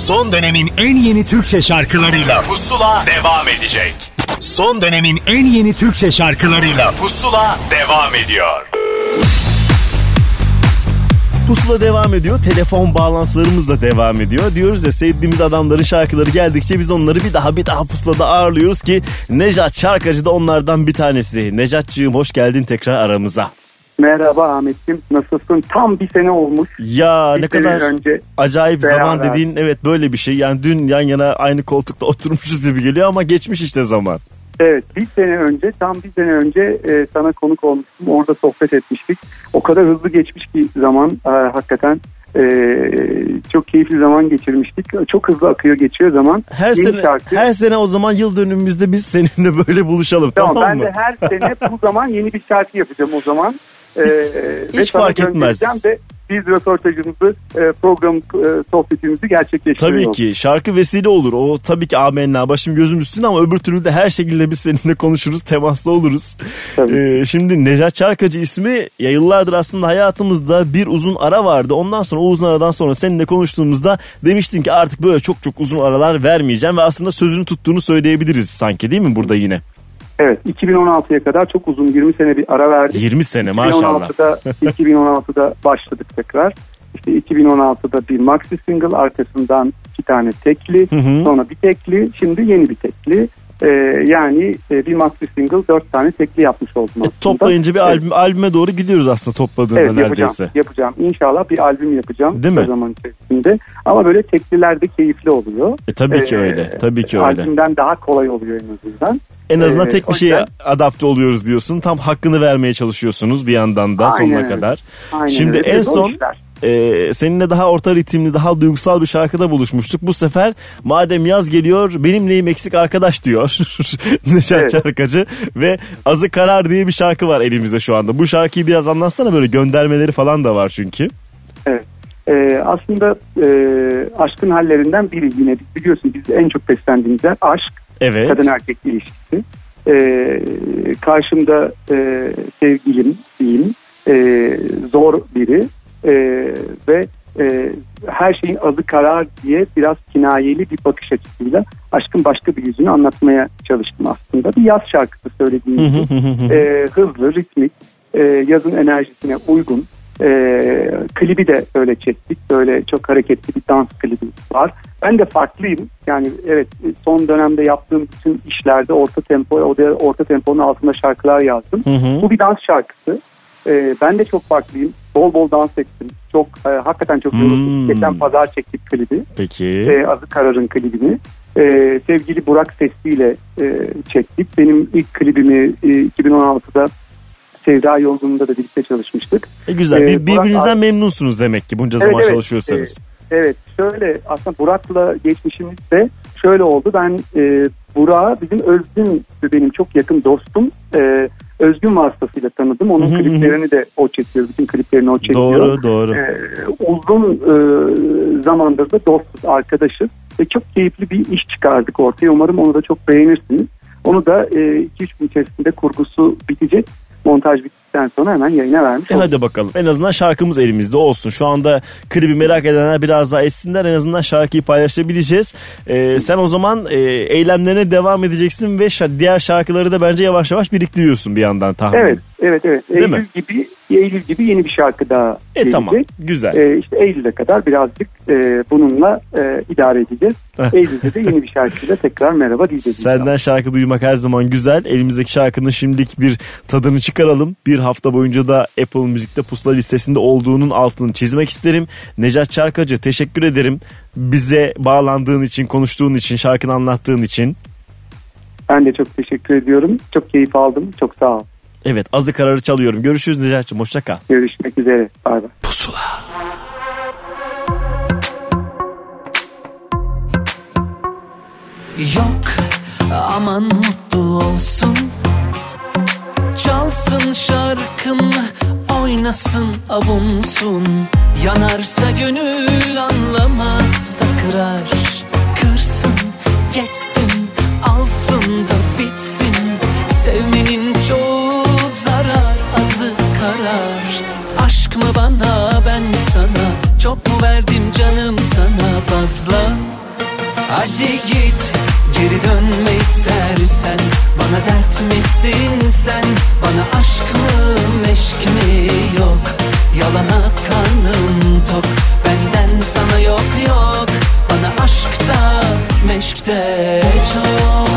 S9: Son dönemin en yeni Türkçe şarkılarıyla Pusula devam edecek. Son dönemin en yeni Türkçe şarkılarıyla Pusula devam ediyor.
S2: Pusula devam ediyor. Telefon bağlantılarımız da devam ediyor. Diyoruz ya sevdiğimiz adamların şarkıları geldikçe biz onları bir daha bir daha pusulada ağırlıyoruz ki Nejat Şarkacı da onlardan bir tanesi. Nejatcığım hoş geldin tekrar aramıza.
S15: Merhaba Ahmetciğim nasılsın? Tam bir sene olmuş.
S2: Ya
S15: Bir
S2: ne kadar
S15: önce
S2: acayip
S15: beraber.
S2: zaman dediğin evet böyle bir şey. Yani dün yan yana aynı koltukta oturmuşuz gibi geliyor ama geçmiş işte zaman.
S15: Evet bir sene önce tam bir sene önce e, sana konuk olmuştum. Orada sohbet etmiştik. O kadar hızlı geçmiş ki zaman e, hakikaten e, çok keyifli zaman geçirmiştik. Çok hızlı akıyor geçiyor zaman.
S2: Her
S15: Yeni
S2: sene
S15: şarkı-
S2: her sene o zaman yıl dönümümüzde biz seninle böyle buluşalım tamam,
S15: Tamam, ben
S2: mı?
S15: de her sene bu zaman yeni bir şarkı yapacağım o zaman. Ee,
S2: Hiç fark etmez.
S15: Ve biz röportajımızı, e, program e, sohbetimizi gerçekleştiriyoruz.
S2: Tabii ki şarkı vesile olur. O tabii ki amenna başım gözüm üstüne ama öbür türlü de her şekilde biz seninle konuşuruz, temasta oluruz. Ee, şimdi Necat Çarkacı ismi ya yıllardır aslında hayatımızda bir uzun ara vardı. Ondan sonra o uzun aradan sonra seninle konuştuğumuzda demiştin ki artık böyle çok çok uzun aralar vermeyeceğim ve aslında sözünü tuttuğunu söyleyebiliriz sanki değil mi burada yine?
S15: Evet 2016'ya kadar çok uzun 20 sene bir ara verdik.
S2: 20 sene maşallah.
S15: 2016'da, 2016'da başladık tekrar. İşte 2016'da bir maxi single arkasından iki tane tekli sonra bir tekli şimdi yeni bir tekli. Ee, yani e, bir maxi single dört tane tekli yapmış oldum aslında.
S2: E, Toplayınca bir
S15: Evet.
S2: albüm, albüme doğru gidiyoruz aslında topladığında
S15: Evet yapacağım,
S2: neredeyse.
S15: yapacağım. İnşallah bir albüm yapacağım
S2: Değil
S15: o
S2: mi?
S15: zaman içerisinde. Ama böyle tekliler de keyifli oluyor.
S2: E, tabii ki
S15: Ee,
S2: öyle. Tabii ki öyle.
S15: Albümden daha kolay oluyor en azından.
S2: En azından
S15: Ee,
S2: tek bir
S15: o
S2: şeye
S15: yüzden-
S2: adapte oluyoruz diyorsun. Tam hakkını vermeye çalışıyorsunuz bir yandan da
S15: Aynen
S2: sonuna
S15: öyle.
S2: kadar.
S15: Aynen
S2: Şimdi
S15: öyle.
S2: en
S15: o
S2: son
S15: işler.
S2: E, seninle daha orta ritimli, daha duygusal bir şarkıda buluşmuştuk. Bu sefer madem yaz geliyor benim neyim eksik arkadaş diyor Neşet Şarkacı ve Azı Karar diye bir şarkı var elimizde şu anda. Bu şarkıyı biraz anlatsana böyle göndermeleri falan da var çünkü.
S15: Evet. Ee, aslında e, aşkın hallerinden biri yine biliyorsun biz en çok beslendiğimiz yer aşk,
S2: Evet.
S15: kadın erkek ilişkisi. Ee, karşımda e, sevgilim diyeyim e, zor biri e, ve e, her şeyin adı karar diye biraz kinayeli bir bakış açısıyla aşkın başka bir yüzünü anlatmaya çalıştım aslında. Bir yaz şarkısı söylediğim gibi e, hızlı, ritmik, e, yazın enerjisine uygun. E, klibi de öyle çektik. Böyle çok hareketli bir dans klibi var. Ben de farklıyım. Yani evet son dönemde yaptığım bütün işlerde orta tempo, orta temponun altında şarkılar yazdım.
S2: Hı hı.
S15: Bu bir dans şarkısı. E, ben de çok farklıyım. Bol bol dans ettim. Çok e, hakikaten çok yoruldum.
S2: Hmm.
S15: Geçen pazar çektik klibi.
S2: Peki.
S15: E, Azı Karar'ın klibini. E, sevgili Burak Sesli ile e, çektik. Benim ilk klibimi e, 2016'da Sevda Yolculuğu'nda da birlikte çalışmıştık.
S2: E, güzel.
S15: E,
S2: Bir,
S15: Burak-
S2: birbirinizden memnunsunuz demek ki bunca
S15: Evet,
S2: zaman
S15: evet.
S2: çalışıyorsanız.
S15: Evet şöyle aslında Burak'la geçmişimiz de şöyle oldu. Ben e, Burak'ı bizim Özgün benim çok yakın dostum e, Özgün vasıtasıyla tanıdım. Onun kliplerini de o çekiyor. Bütün kliplerini o çekiyor.
S2: Doğru doğru.
S15: E, uzun e, zamandır da dostuz, arkadaşız. Ve çok keyifli bir iş çıkardık ortaya. Umarım onu da çok beğenirsiniz. Onu da 2-3 gün içerisinde kurgusu bitecek. Montaj bittikten sonra hemen yayına vermiş
S2: E hadi bakalım. En azından şarkımız elimizde olsun. Şu anda klibi merak edenler biraz daha etsinler. En azından şarkıyı paylaşabileceğiz. Ee, sen o zaman e, eylemlerine devam edeceksin ve şa- diğer şarkıları da bence yavaş yavaş biriktiriyorsun bir yandan tahmin.
S15: Evet, evet, evet.
S2: Değil
S15: Eylül
S2: mi?
S15: gibi Eylül gibi yeni bir şarkı daha
S2: E
S15: gelecek.
S2: tamam, güzel.
S15: E, işte Eylül'e kadar birazcık e, bununla e, idare edeceğiz. Eylül'de de yeni bir şarkıyla tekrar merhaba diyeceğiz.
S2: Senden şarkı duymak her zaman güzel. Elimizdeki şarkının şimdilik bir tadını çıkaralım. Bir hafta boyunca da Apple Müzik'te pusula listesinde olduğunun altını çizmek isterim. Necat Çarkacı teşekkür ederim. Bize bağlandığın için, konuştuğun için, şarkını anlattığın için.
S15: Ben de çok teşekkür ediyorum. Çok keyif aldım. Çok sağ ol.
S2: Evet azı kararı çalıyorum. Görüşürüz Necat'cığım. Hoşça kal.
S15: Görüşmek üzere. Bay bay.
S2: Pusula.
S3: Yok aman mutlu olsun Çalsın şarkım oynasın avunsun Yanarsa gönül anlamaz da kırar Kırsın geçsin alsın da verdim canım sana fazla. Hadi git geri dönme istersen. Bana dert misin sen? Bana aşk mı meşk mi? Yok. Yalana karnım tok. Benden sana yok yok. Bana aşkta meşkte çok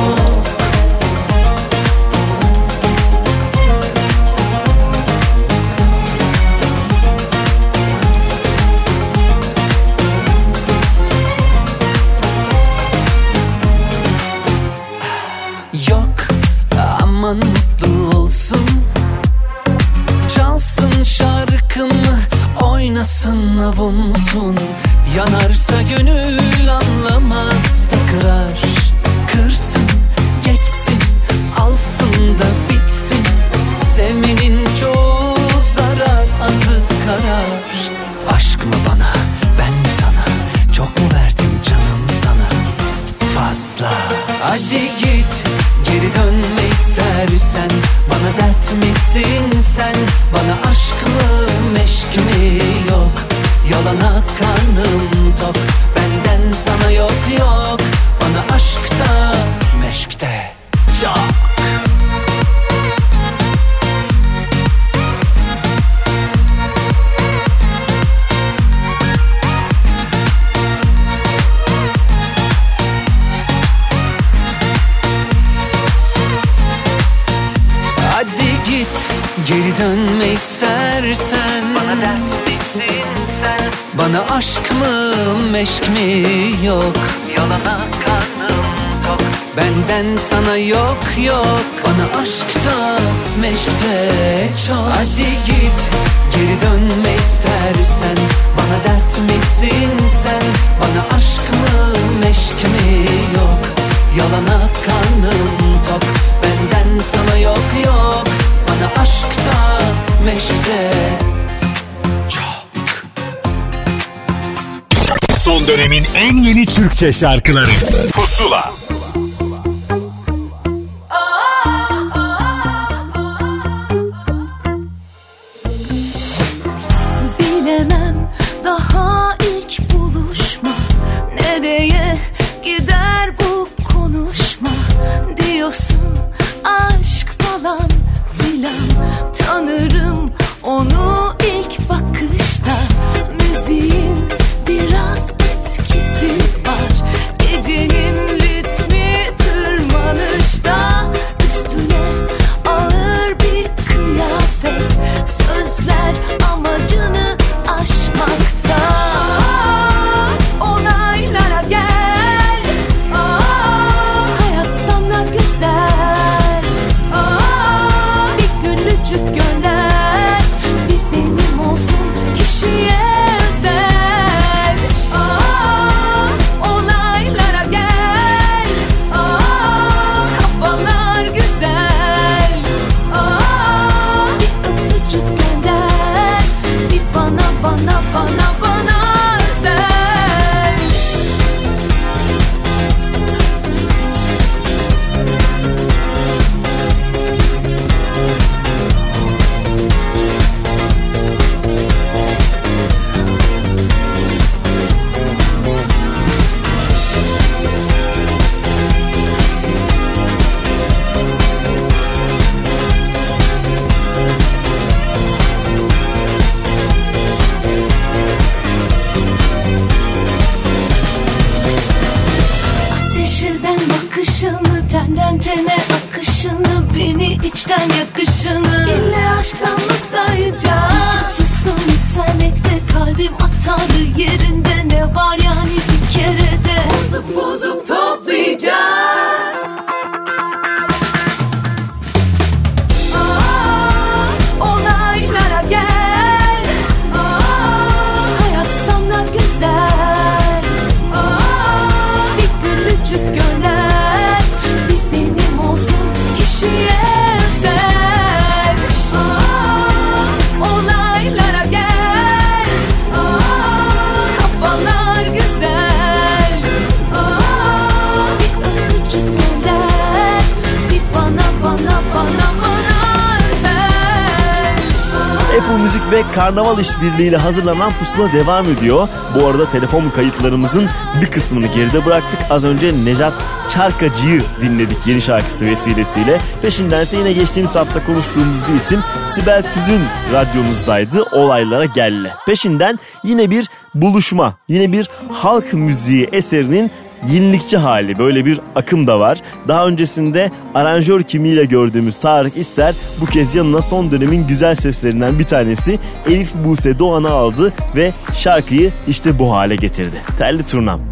S3: oynasın avunsun. Yanarsa gönül anlamaz da kırar Kırsın geçsin alsın da bitsin. Sevmenin çoğu zarar azı karar. Aşk mı bana ben mi sana? Çok mu verdim canım sana? Fazla. Hadi git geri dönme istersen Bana dert misin sen? Bana aşk mı meşk mi? Yok. Yalana karnım tok. Benden sana yok yok. Bana aşkta meşkte çok dönme istersen. Bana dert misin sen? Bana aşk mı meşk mi yok? Yalana karnım tok. Benden sana yok yok. Bana aşkta meşkte çok. Hadi git geri dönme istersen. Bana dert misin sen? Bana aşk mı meşk mi yok? Yalana karnım tok. Benden sana yok yok Bana aşkta meşkte
S9: Son dönemin en yeni Türkçe şarkıları. Pusula.
S16: Bilemem daha ilk buluşma. Nereye gider bu konuşma? Diyorsun aşk falan filan Tanırım onu ilk
S2: işbirliğiyle hazırlanan pusula devam ediyor. Bu arada telefon kayıtlarımızın bir kısmını geride bıraktık. Az önce Nejat Çarkacı'yı dinledik yeni şarkısı vesilesiyle. Peşindense yine geçtiğimiz hafta konuştuğumuz bir isim Sibel Tüzün radyonuzdaydı. Olaylara gelle. Peşinden yine bir buluşma, yine bir halk müziği eserinin yenilikçi hali böyle bir akım da var. Daha öncesinde aranjör kimliğiyle gördüğümüz Tarık İster bu kez yanına son dönemin güzel seslerinden bir tanesi Elif Buse Doğan'ı aldı ve şarkıyı işte bu hale getirdi. Telli Turnam.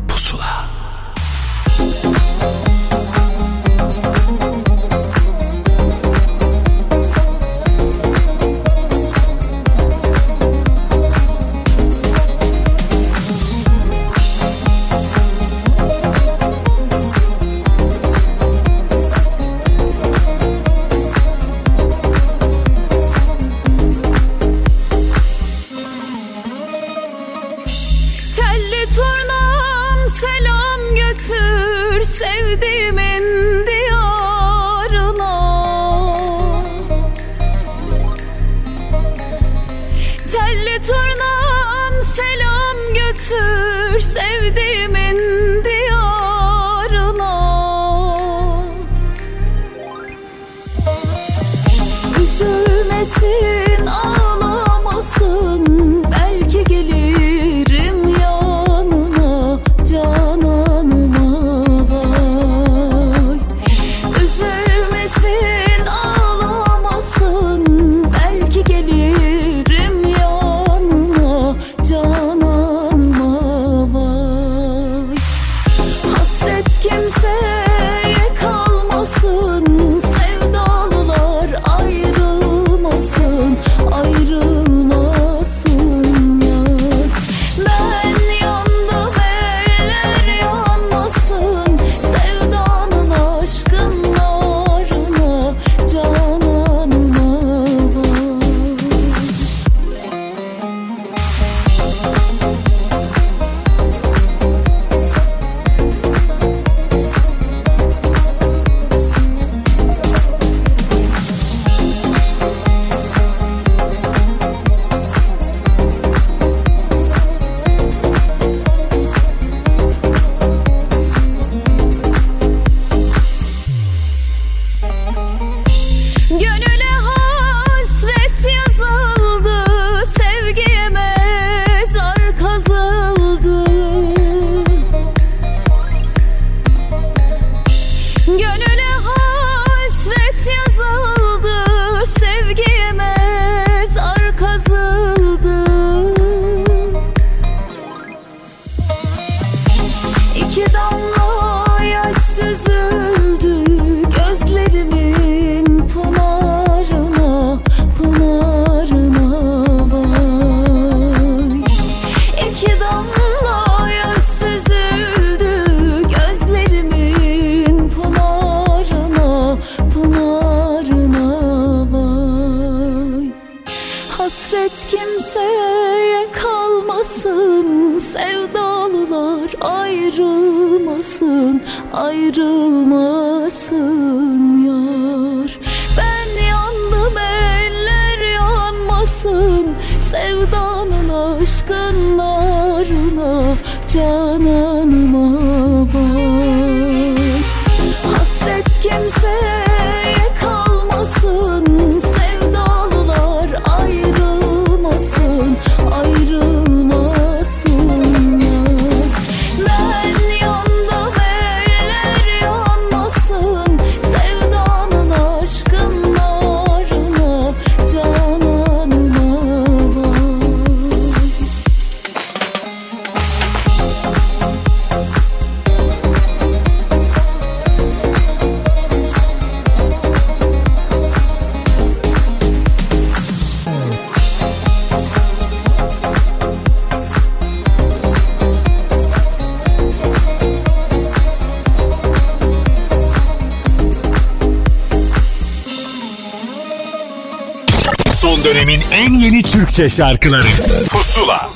S9: Türkçe şarkıları. Pusula.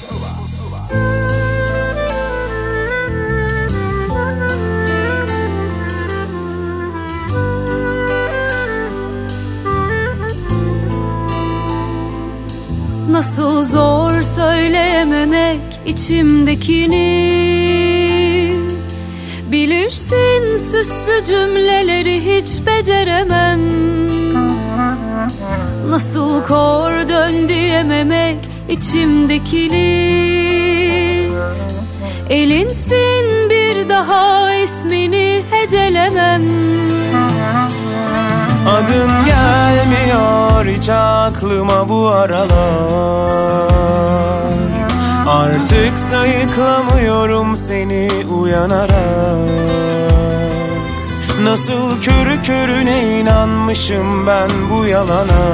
S16: İçimdekini. Bilirsin süslü cümleleri hiç beceremem. Nasıl kor içimdeki kilit Elinsin bir daha ismini hecelemem.
S12: Adın gelmiyor hiç aklıma bu aralar. Artık sayıklamıyorum seni uyanarak. Nasıl körü körüne inanmışım ben bu yalana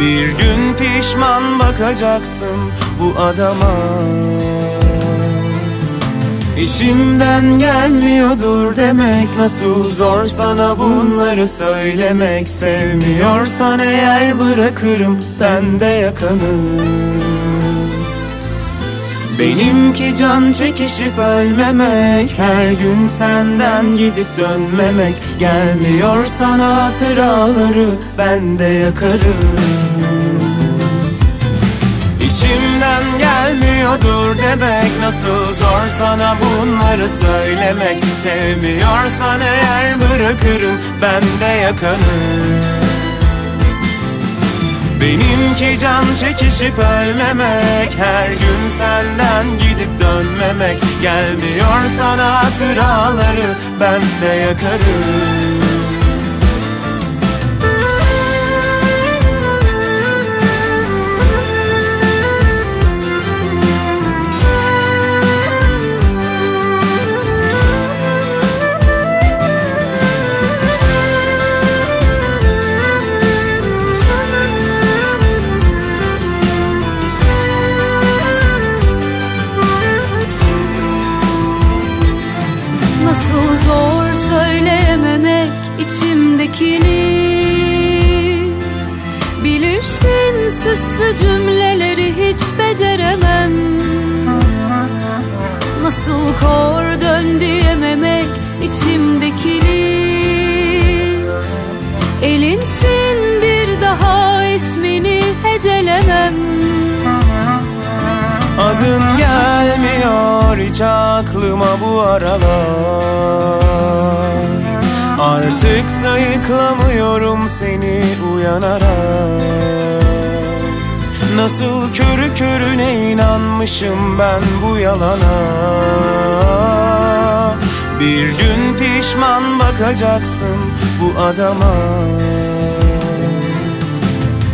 S12: Bir gün pişman bakacaksın bu adama. İçimden gelmiyordur demek Nasıl zor sana bunları söylemek. Sevmiyorsan eğer bırakırım ben de yakanı Benimki can çekişip ölmemek Her gün senden gidip dönmemek. Gelmiyor sana hatıraları ben de yakarım. İçimden gelmiyordur demek Nasıl zor sana bunları söylemek. Sevmiyorsan eğer bırakırım ben de yakanı Benimki can çekişip ölmemek Her gün senden gidip dönmemek. Gelmiyor sana hatıraları ben de yakarım
S16: süslü cümleleri hiç beceremem. Nasıl kor dön diyememek içimdeki kilit Elinsin bir daha ismini hecelemem.
S12: Adın gelmiyor hiç aklıma bu aralar. Artık sayıklamıyorum seni uyanarak Nasıl körü körüne inanmışım ben bu yalana? Bir gün pişman bakacaksın bu adama.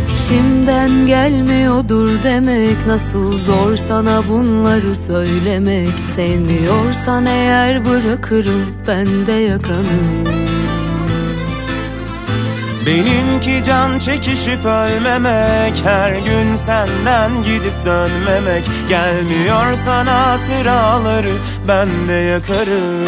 S16: İçimden gelmiyordur demek Nasıl zor sana bunları söylemek. Sevmiyorsan eğer bırakırım ben de yakanı
S12: Benimki can çekişip ölmemek Her gün senden gidip dönmemek. Gelmiyor sana hatıraları ben de yakarım.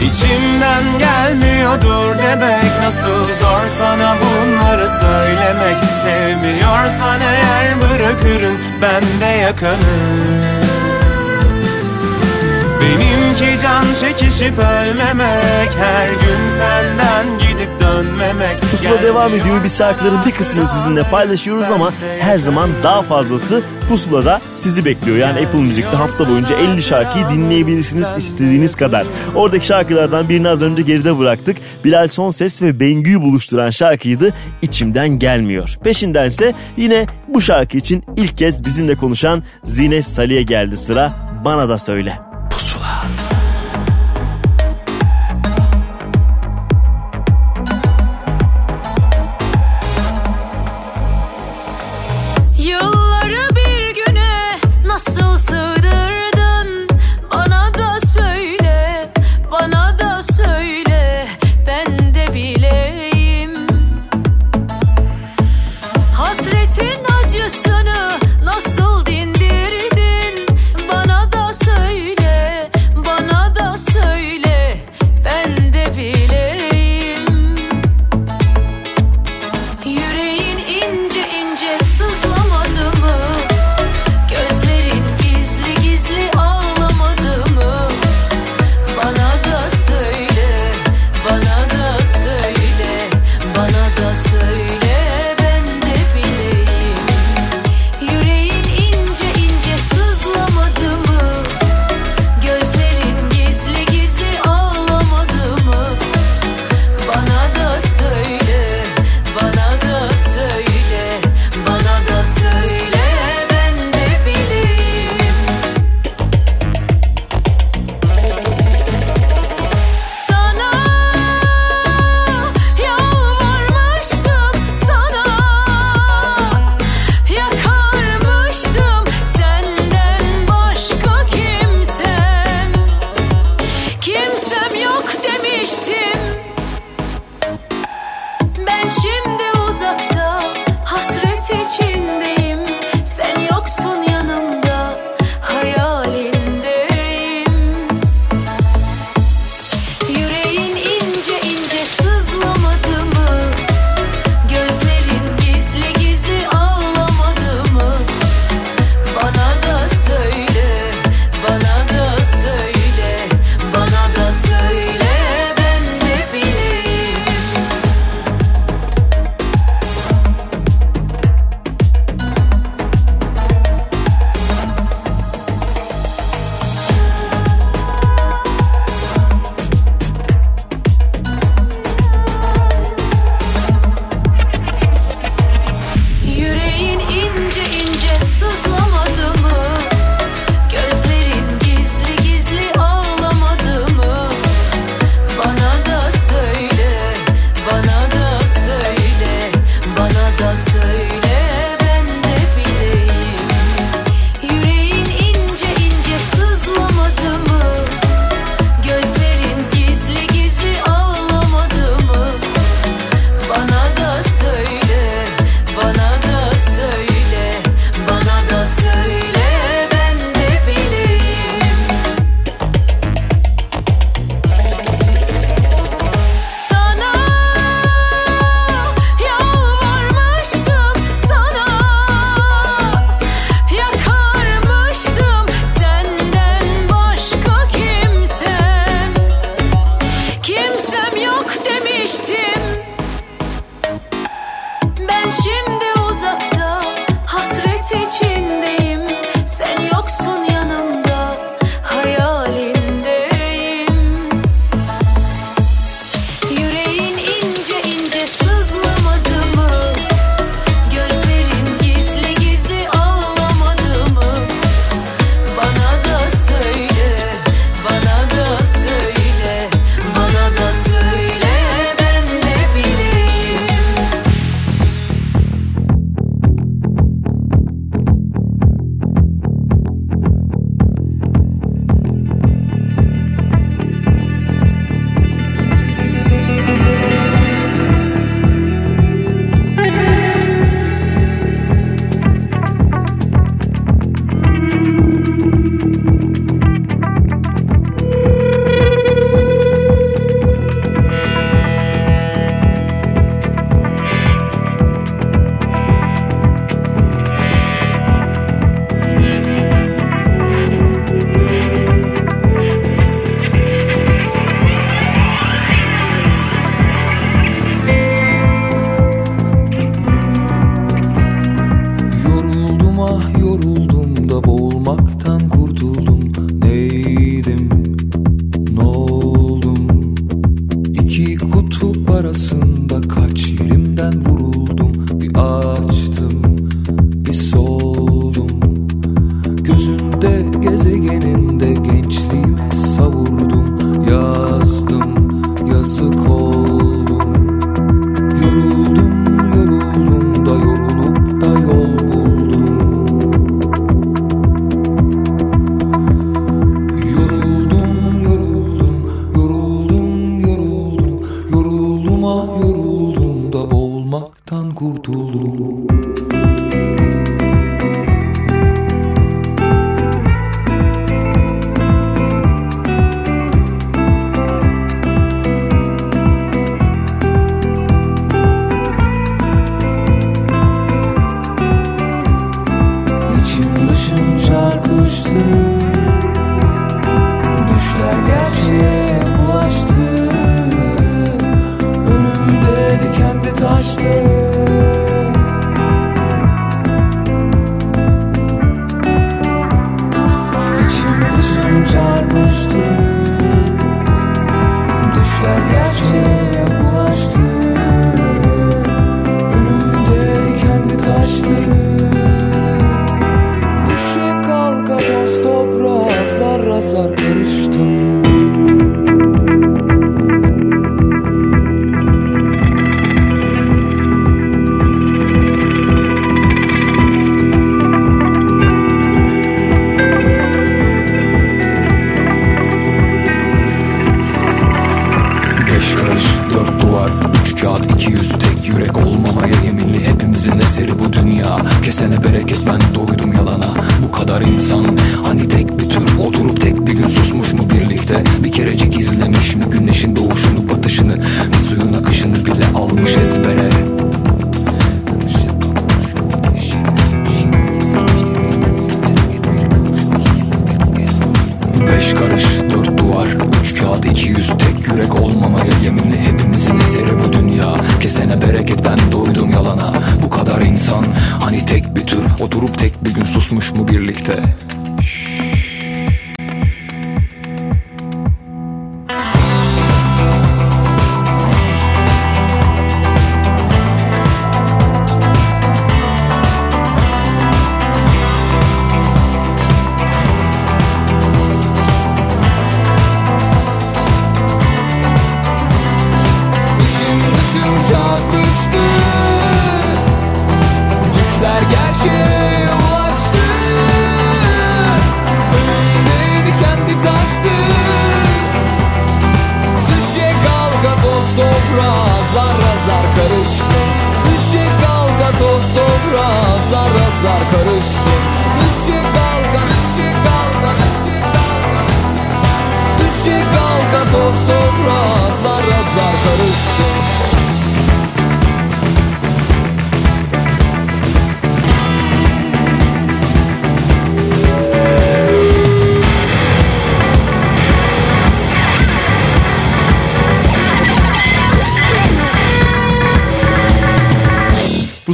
S12: İçimden gelmiyordur demek Nasıl zor sana bunları söylemek. Sevmiyorsan eğer bırakırım ben de yakanı Benimki can çekişip ölmemek Her gün senden gidip dönmemek
S2: Pusula devam ediyor. Biz şarkıların bir kısmını sizinle paylaşıyoruz ama her zaman daha fazlası Pusula'da sizi bekliyor. Yani Apple Müzik'te hafta boyunca 50 şarkıyı dinleyebilirsiniz istediğiniz kadar. Oradaki şarkılardan birini az önce geride bıraktık. Bilal Sonses ve Bengü'yü buluşturan şarkıydı İçimden Gelmiyor. Peşindense yine bu şarkı için ilk kez bizimle konuşan Zine Salih'e geldi sıra. Bana da söyle.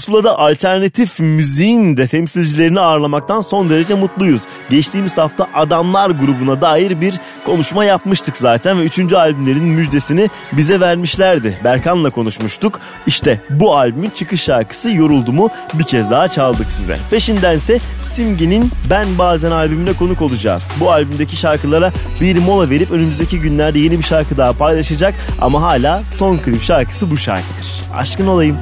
S2: Pusula'da alternatif müziğin de temsilcilerini ağırlamaktan son derece mutluyuz. Geçtiğimiz hafta Adamlar grubuna dair bir konuşma yapmıştık zaten ve 3. albümlerin müjdesini bize vermişlerdi. Berkan'la konuşmuştuk. İşte bu albümün çıkış şarkısı Yoruldumu bir kez daha çaldık size. Peşindense Simge'nin Ben Bazen albümüne konuk olacağız. Bu albümdeki şarkılara bir mola verip önümüzdeki günlerde yeni bir şarkı daha paylaşacak ama hala son klip şarkısı bu şarkıdır. Aşkın olayım.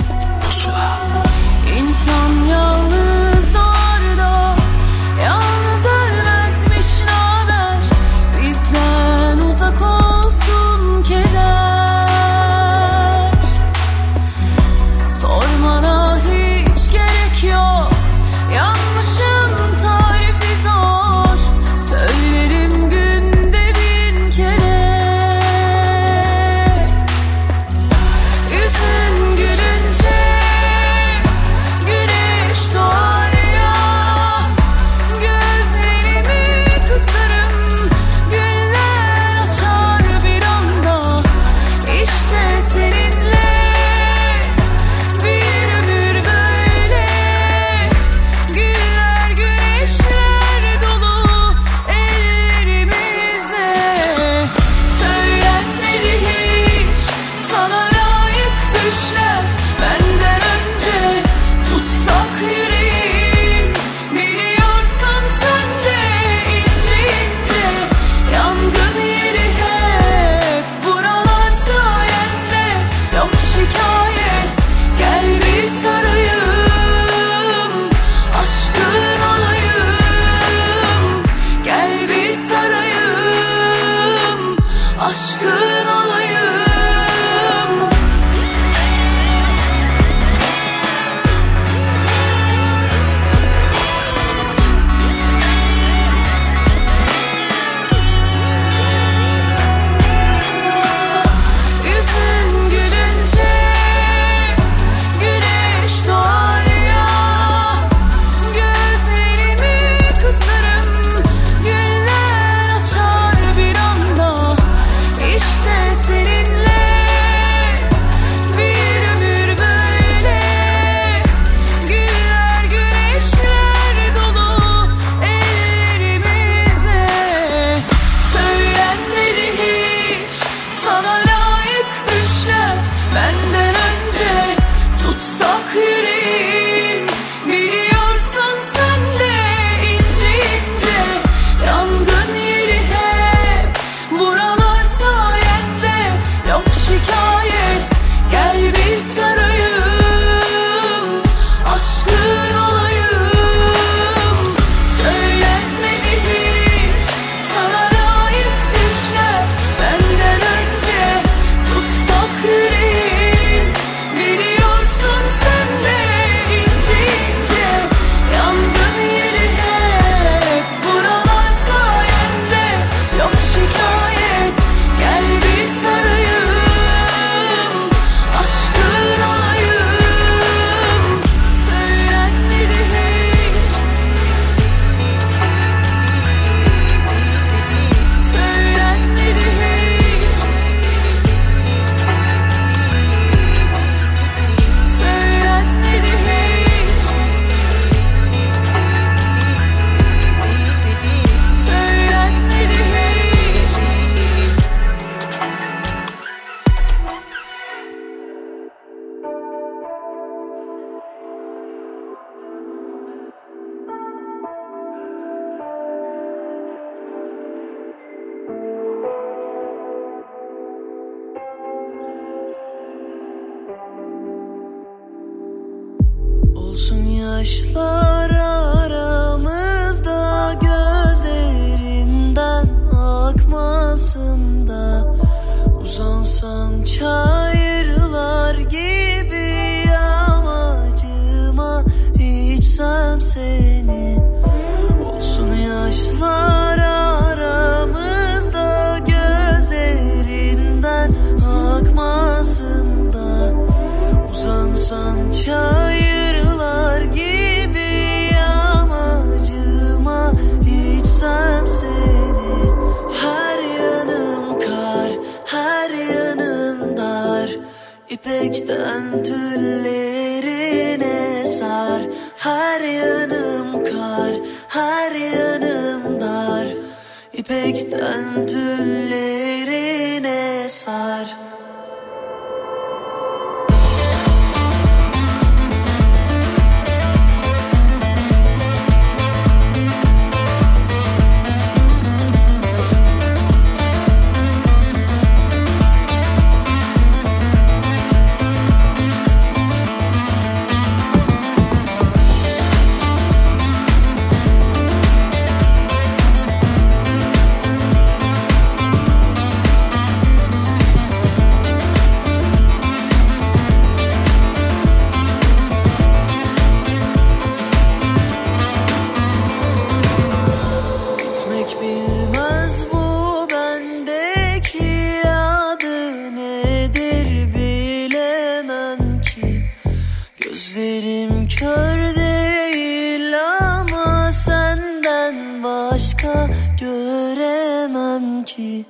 S5: Yaşlar aramızda gözlerinden akmasın da Uzansan çayırlar gibi amacıma içsem seni. Olsun yaşlar aramızda gözlerinden akmasın da Uzansan çayırlar İpekten tüllerine sar. Her yanım kar, her yanım dar. İpekten tüllerine sar it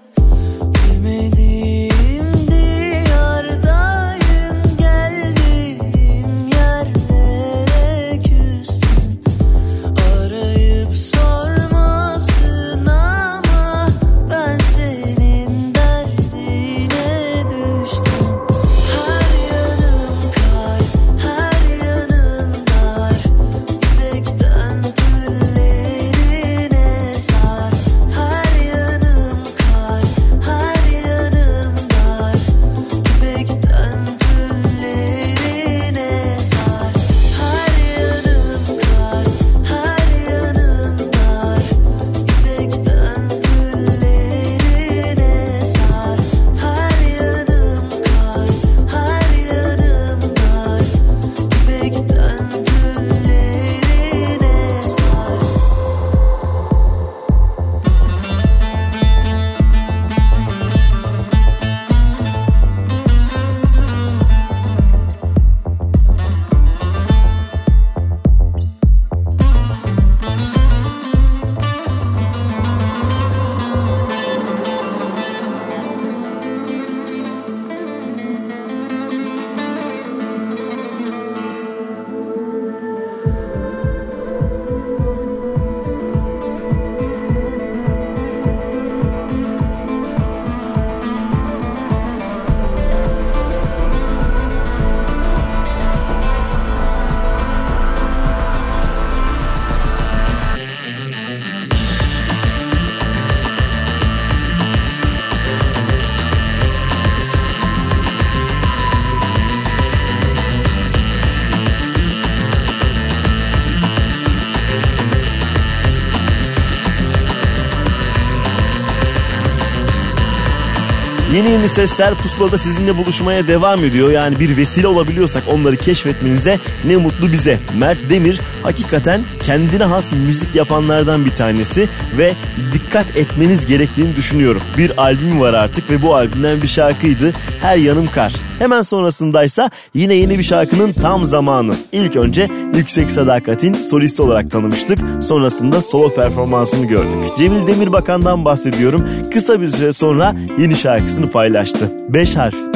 S2: Yeni yeni sesler pusulada sizinle buluşmaya devam ediyor. Yani bir vesile olabiliyorsak onları keşfetmenize ne mutlu bize. Mert Demir hakikaten kendine has müzik yapanlardan bir tanesi ve dikkat etmeniz gerektiğini düşünüyorum. Bir albüm var artık ve bu albümden bir şarkıydı. Her yanım kar. Hemen sonrasındaysa yine yeni bir şarkının tam zamanı. İlk önce Yüksek Sadakat'in solisti olarak tanımıştık. Sonrasında solo performansını gördük. Cemil Demirbakan'dan bahsediyorum. Kısa bir süre sonra yeni şarkısını paylaştı. 5 harf.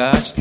S10: God's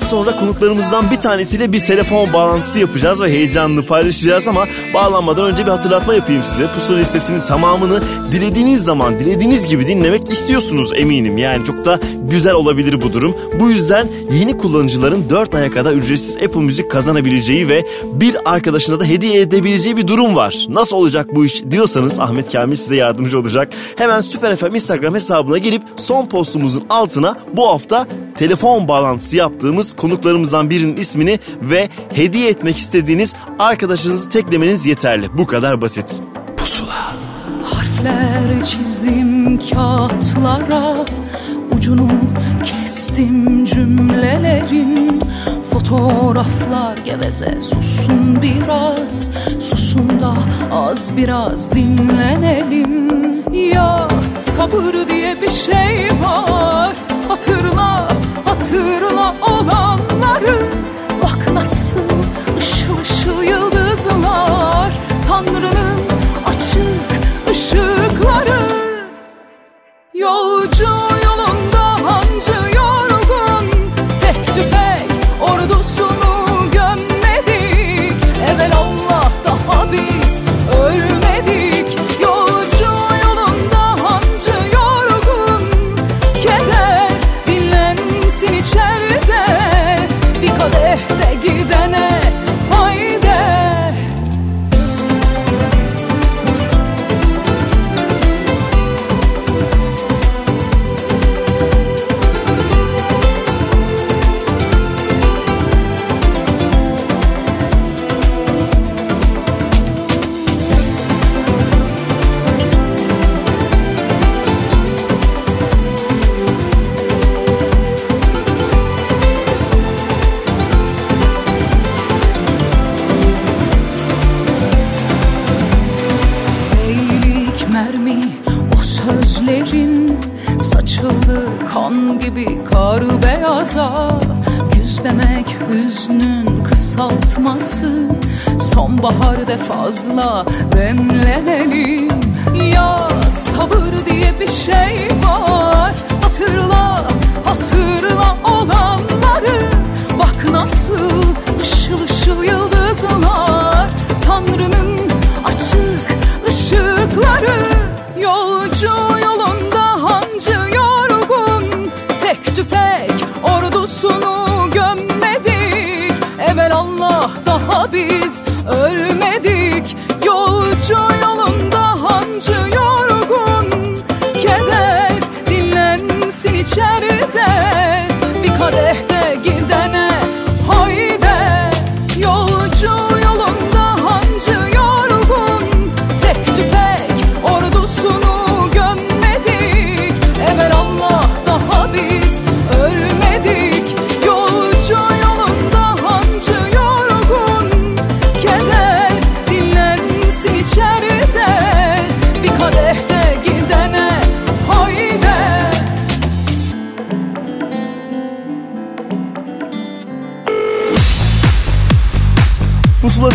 S10: Az sonra konuklarımızdan bir tanesiyle bir telefon bağlantısı yapacağız ve heyecanlı paylaşacağız ama bağlanmadan önce bir hatırlatma yapayım size. Pusula listesinin tamamını dilediğiniz zaman dilediğiniz gibi dinlemek istiyorsunuz eminim. Yani çok da güzel olabilir bu durum. Bu yüzden yeni kullanıcıların 4 aya kadar ücretsiz Apple Müzik kazanabileceği ve bir arkadaşına da hediye edebileceği bir durum var. Nasıl olacak bu iş diyorsanız Ahmet Kamil size yardımcı olacak. Hemen Süper FM Instagram hesabına girip son postumuzun altına bu hafta telefon bağlantısı yaptığımız konuklarımızdan birinin ismini ve hediye etmek istediğiniz arkadaşınızı teklemeniz yeterli. Bu kadar basit.
S17: Harfler çizdim kağıtlara Ucunu kestim cümlelerin Fotoğraflar geveze susun biraz Susun da az biraz dinlenelim Ya sabır diye bir şey var Hatırla, hatırla olanları. Bak nasıl ışıl ışıl yıldızlar. Tanrı'nın açık ışıkları. Yolcu fazla. Demlenelim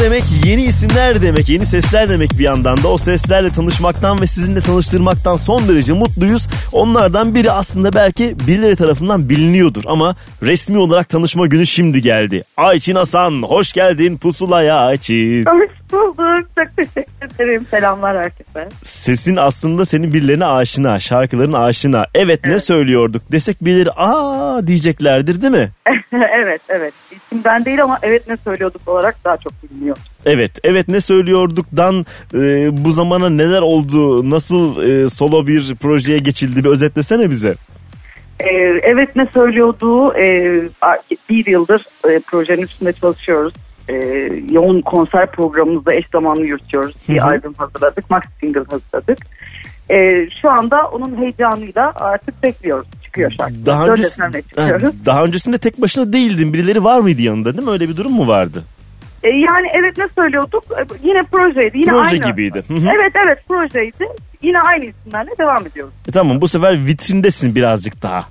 S2: demek yeni isimler demek, yeni sesler demek bir yandan da. O seslerle tanışmaktan ve sizinle tanıştırmaktan son derece mutluyuz. Onlardan biri aslında belki birileri tarafından biliniyordur ama resmi olarak tanışma günü şimdi geldi. Ayçin Hasan, hoş geldin Pusula'ya Ayçin.
S18: Hoş bulduk. Çok teşekkür ederim. Selamlar herkese.
S2: Sesin aslında senin birilerine aşina, şarkıların aşina. Evet, ne söylüyorduk desek birileri aa diyeceklerdir değil mi?
S18: evet evet. İsimden değil ama evet ne söylüyorduk olarak daha çok biliniyor.
S2: Evet, evet ne söylüyorduktan e, bu zamana neler oldu, nasıl e, solo bir projeye geçildi bir özetlesene bize.
S18: Ee, evet ne söylüyordu e, bir yıldır e, projenin üstünde çalışıyoruz. E, yoğun konser programımızda eş zamanlı yürütüyoruz.
S2: Hı
S18: Bir albüm hazırladık, max single hazırladık. E, şu anda onun heyecanıyla artık bekliyoruz. Çıkıyor şarkı.
S2: Daha,
S18: Dön
S2: öncesi-
S18: desenle
S2: Ha,
S18: çıkıyoruz.
S2: daha öncesinde tek başına değildin. Birileri var mıydı yanında değil mi? Öyle bir durum mu vardı?
S18: E, yani evet ne söylüyorduk? Yine projeydi. Yine
S2: Proje
S18: aynı.
S2: gibiydi. Hı hı.
S18: Evet evet projeydi. Yine aynı isimlerle devam ediyoruz.
S2: E, tamam bu sefer vitrindesin birazcık daha.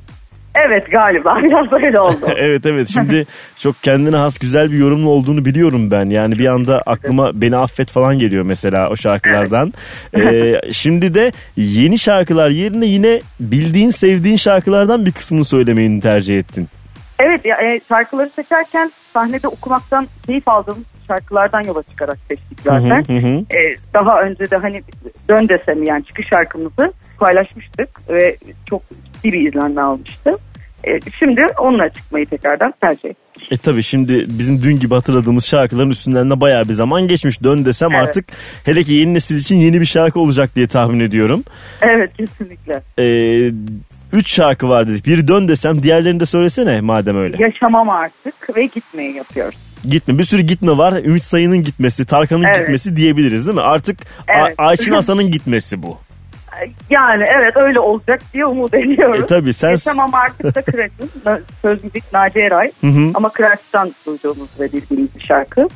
S18: Evet galiba biraz öyle oldu.
S2: evet evet şimdi çok kendine has güzel bir yorumlu olduğunu biliyorum ben. Yani bir anda aklıma beni affet falan geliyor mesela o şarkılardan. Ee, şimdi de yeni şarkılar yerine yine bildiğin sevdiğin şarkılardan bir kısmını söylemeyi tercih ettin.
S18: Evet ya, e, şarkıları seçerken sahnede okumaktan keyif aldığım şarkılardan yola çıkarak seçtik zaten.
S2: Hı hı hı hı.
S18: E, daha önce de hani dön desem yani çıkış şarkımızı paylaşmıştık ve çok ciddi bir izlenme almıştı. E, şimdi onunla çıkmayı tekrardan tercih ettik.
S2: E tabi şimdi bizim dün gibi hatırladığımız şarkıların üstünden de bayağı bir zaman geçmiş. Dön desem
S18: Evet.
S2: artık hele ki yeni nesil için yeni bir şarkı olacak diye tahmin ediyorum.
S18: Evet kesinlikle.
S2: Ee, üç şarkı var dedik. Biri dön desem diğerlerini de söylesene madem öyle.
S18: Yaşamam artık ve gitmeyi yapıyoruz.
S2: Gitme. Bir sürü gitme var. Ümit Sayın'ın gitmesi, Tarkan'ın
S18: Evet.
S2: gitmesi diyebiliriz değil mi? Artık A-
S18: Evet.
S2: Ayçin Hasan'ın gitmesi bu.
S18: Yani evet öyle olacak diye umut ediyoruz.
S2: E, tabii, sen-
S18: Yaşamam artık da Kıraç'ın söz müzik Naci Eray
S2: Hı hı.
S18: ama Kıraç'tan duyduğumuz ve bildiğimiz bir şarkı.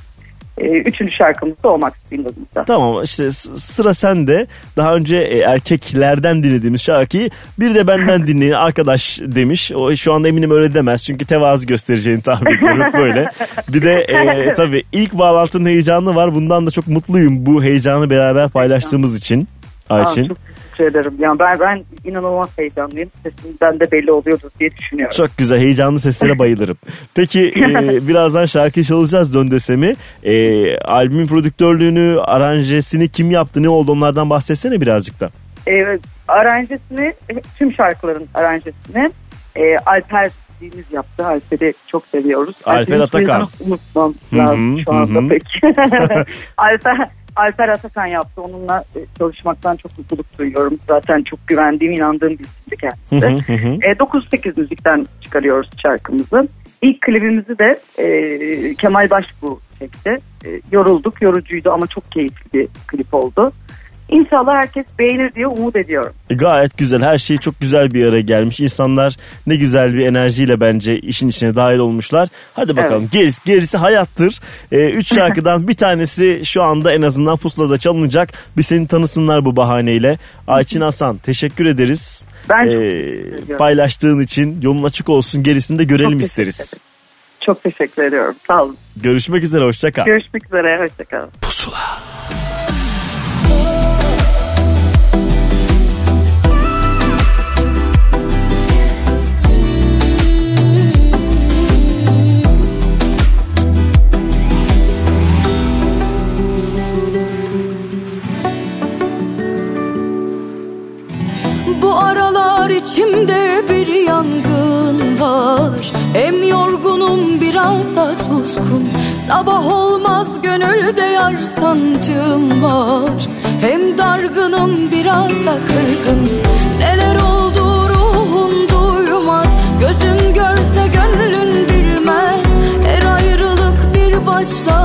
S18: Ee, üçüncü şarkımız da o Max Single'ımızda.
S2: Tamam işte sıra sende. Daha önce e, erkeklerden dinlediğimiz şarkıyı bir de benden dinleyin arkadaş demiş. O şu anda eminim öyle demez çünkü tevazu göstereceğini tahmin ediyorum böyle. Bir de e, tabii ilk bağlantının heyecanı var. Bundan da çok mutluyum bu heyecanı beraber paylaştığımız için Ayçin.
S18: Aa, çok teşekkür ederim. Yani ben, ben inanılmaz heyecanlıyım. Sesimden de belli oluyordur diye düşünüyorum.
S2: Çok güzel heyecanlı seslere bayılırım. Peki e, birazdan şarkıyı çalacağız Dön Desemi. E, albümün prodüktörlüğünü, aranjesini kim yaptı ne oldu onlardan bahsetsene birazcık da.
S18: Ee, aranjesini, tüm şarkıların aranjesini e, Alper Deniz yaptı. Alper'i çok seviyoruz.
S2: Alper Atakan.
S18: Unutmam lazım
S2: hı,
S18: şu anda
S2: hı hı.
S18: pek. Alper, Alper Atakan yaptı. Onunla e, çalışmaktan çok mutluluk duyuyorum. Zaten çok güvendiğim, inandığım bir isimdi kendisi. E, 9-8 müzikten çıkarıyoruz şarkımızı. İlk klibimizi de e, Kemal Başbuğ çekti. E, yorulduk, yorucuydu ama çok keyifli bir klip oldu. İnşallah herkes beğenir diye umut ediyorum.
S2: E, Gayet güzel. Her şey çok güzel bir araya gelmiş. İnsanlar ne güzel bir enerjiyle bence işin içine dahil olmuşlar. Hadi bakalım. Gerisi, gerisi hayattır. E, üç şarkıdan bir tanesi şu anda en azından pusulada çalınacak. Bir seni tanısınlar bu bahaneyle. Ayçin Hasan teşekkür ederiz.
S18: Ben çok
S2: E,
S18: ediyorum.
S2: paylaştığın için yolun açık olsun. Gerisini de görelim
S18: Çok
S2: isteriz.
S18: Çok teşekkür ediyorum. Sağ olun.
S2: Görüşmek üzere. Hoşça kal.
S18: Görüşmek üzere. Hoşçakalın.
S16: Bu Sabah olmaz gönülde yar sancım var. Hem dargınım biraz da kırgın. Neler oldu ruhum duymaz. Gözüm görse gönlün bilmez. Her ayrılık bir başlangıç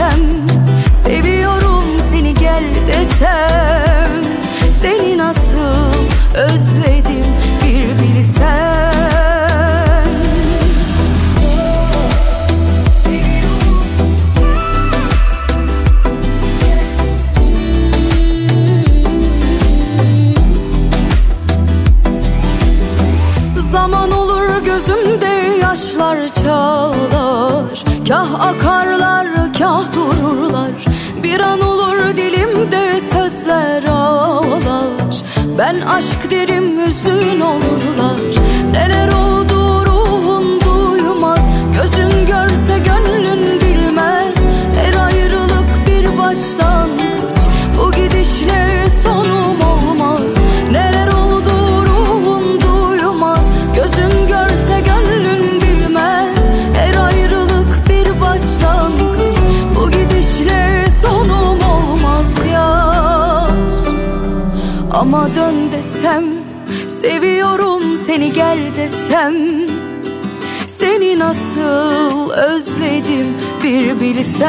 S16: desem Seviyorum seni gel desem Seni nasıl özledim bir bilsem. Zaman olur gözümde yaşlar çağlar Kah akar bir an olur dilimde sözler ağlar. Ben aşk derim hüzün olurlar. Neler oldu ruhun duymaz. Gözün görse gönlün desem Seviyorum seni gel desem. Seni nasıl özledim bir bilsen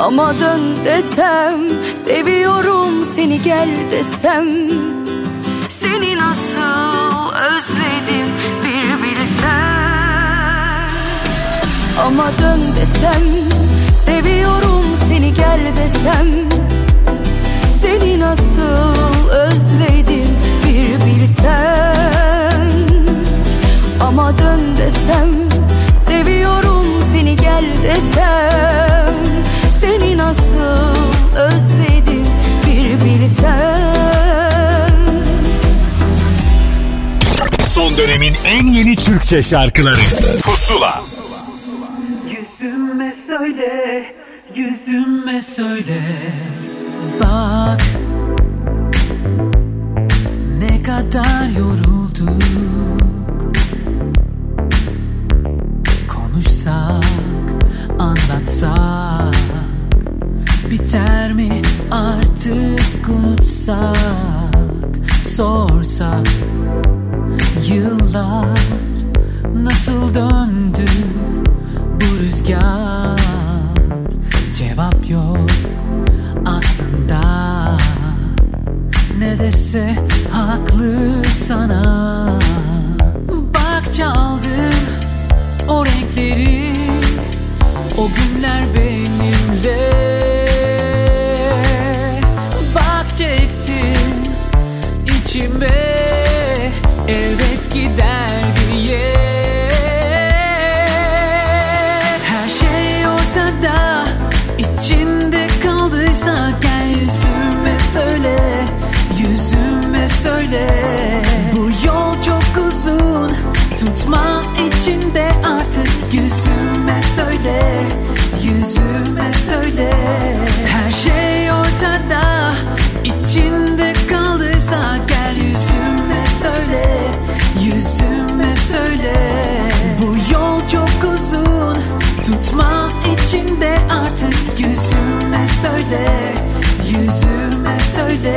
S16: Ama dön desem Seviyorum seni gel desem. Seni nasıl özledim bir bilsen Ama dön desem Seviyorum seni gel desem Seni nasıl özledim bir bilsen. Ama dön desem Seviyorum seni gel desem. Seni nasıl özledim bir bilsen.
S9: Son dönemin en yeni Türkçe şarkıları. Pusula.
S3: Yüzüme söyle, yüzüme söyle. Bak Ne dese haklı sana. Bak çaldım o renkleri O günler benimle söyle Yüzüme söyle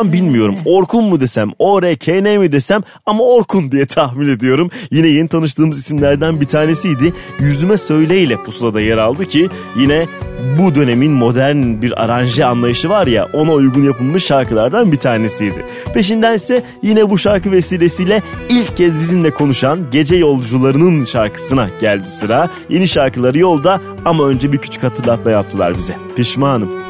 S10: tam bilmiyorum. Orkun mu desem, ORKN mi desem ama Orkun diye tahmin ediyorum. Yine yeni tanıştığımız isimlerden bir tanesiydi. Yüzüme Söyle ile pusulada yer aldı ki yine bu dönemin modern bir aranje anlayışı var ya ona uygun yapılmış şarkılardan bir tanesiydi. Peşinden ise yine bu şarkı vesilesiyle ilk kez bizimle konuşan Gece Yolcularının şarkısına geldi sıra. Yeni şarkıları yolda ama önce bir küçük hatırlatma yaptılar bize. Pişmanım.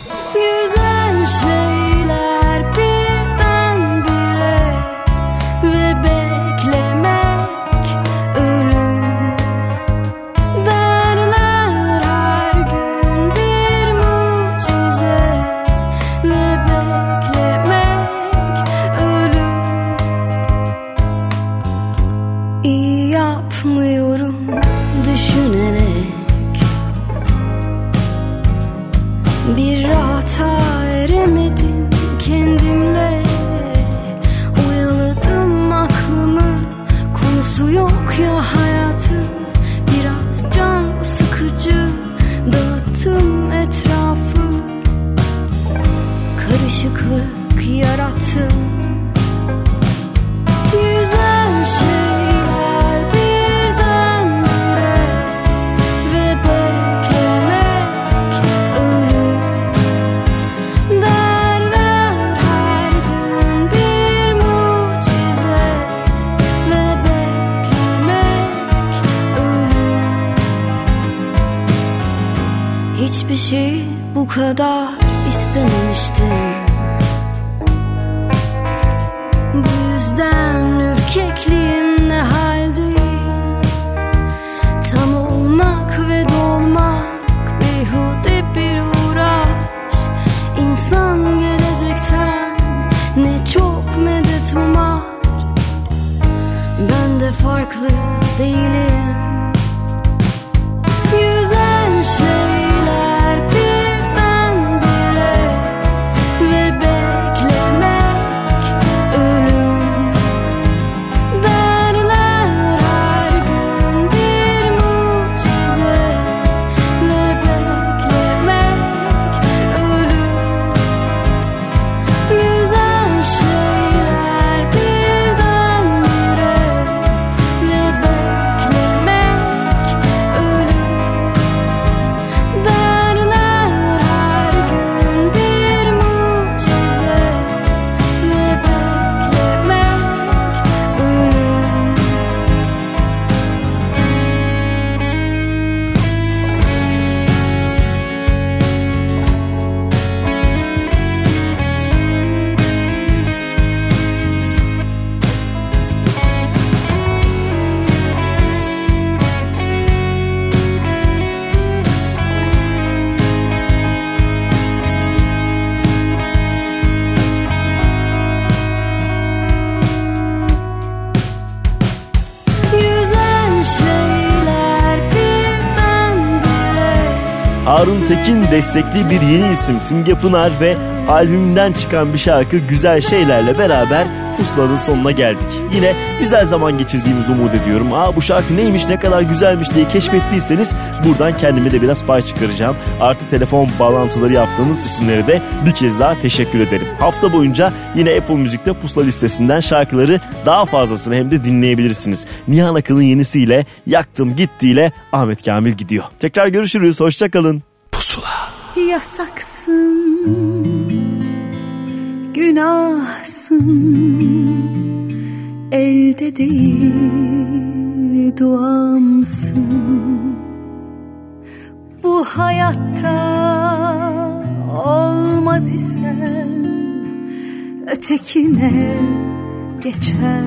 S2: Tekin destekli bir yeni isim Simge Pınar ve albümünden çıkan bir şarkı Güzel Şeylerle beraber Pusulanın sonuna geldik. Yine güzel zaman geçirdiğimizi umut ediyorum. Aa bu şarkı neymiş ne kadar güzelmiş diye keşfettiyseniz buradan kendime de biraz pay çıkaracağım. Artı telefon bağlantıları yaptığımız isimlere de bir kez daha teşekkür ederim. Hafta boyunca yine Apple Müzik'te pusula listesinden şarkıları daha fazlasını hem de dinleyebilirsiniz. Nihan Akın'ın yenisiyle Yaktım Gitti'yle Ahmet Kamil gidiyor. Tekrar görüşürüz. Hoşçakalın.
S16: Yasaksın Günahsın. Elde değil duamsın. Bu hayatta olmaz isen Ötekine geçer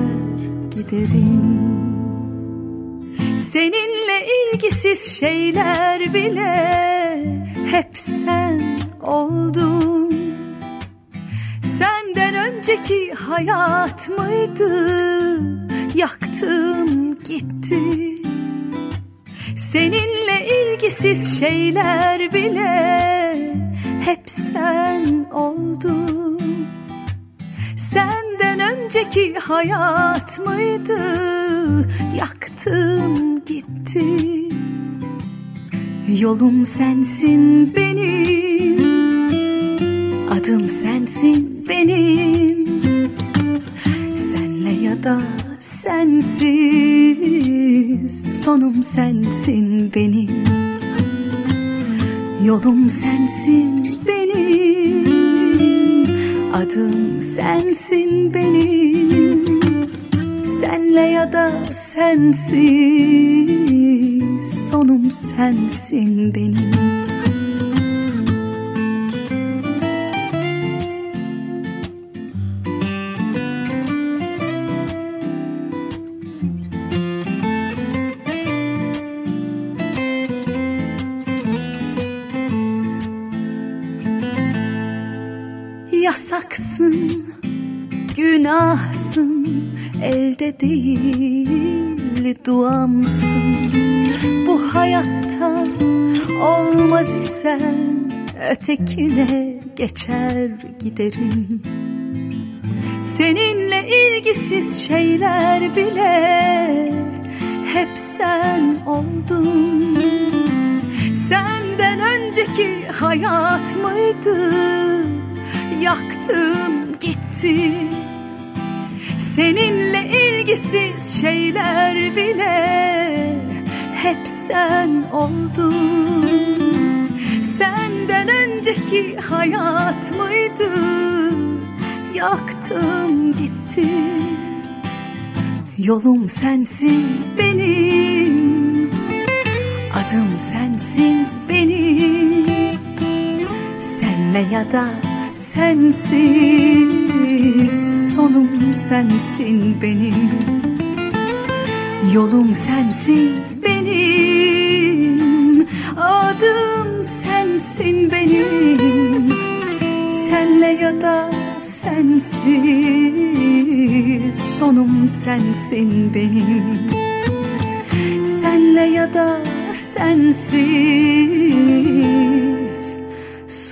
S16: giderim. Seninle ilgisiz şeyler bile hep sen oldun. Senden önceki hayat mıydı? Yaktım gitti. Seninle ilgisiz şeyler bile Hep sen oldun. Senden önceki hayat mıydı? Yaktım gitti Yolum sensin benim. Adım sensin benim. Senle ya da sensiz Sonum sensin benim. Yolum sensin benim. Adım sensin benim Senle ya da sensiz Sonum sensin benim. Yasaksın, günahsın, elde değil duamsın. Bu hayatta olmaz isen ötekine geçer giderim. Seninle ilgisiz şeyler bile hep sen oldun. Senden önceki hayat mıydı? Yaktım gitti. Seninle ilgisiz şeyler bile hep sen oldun. Senden önceki hayat mıydı? Yaktım gitti. Yolum sensin benim Adım sensin benim Senle ya da sensiz Sonum sensin benim. Yolum sensin benim Adım sensin benim. Senle ya da sensiz Sonum sensin benim. Senle ya da sensiz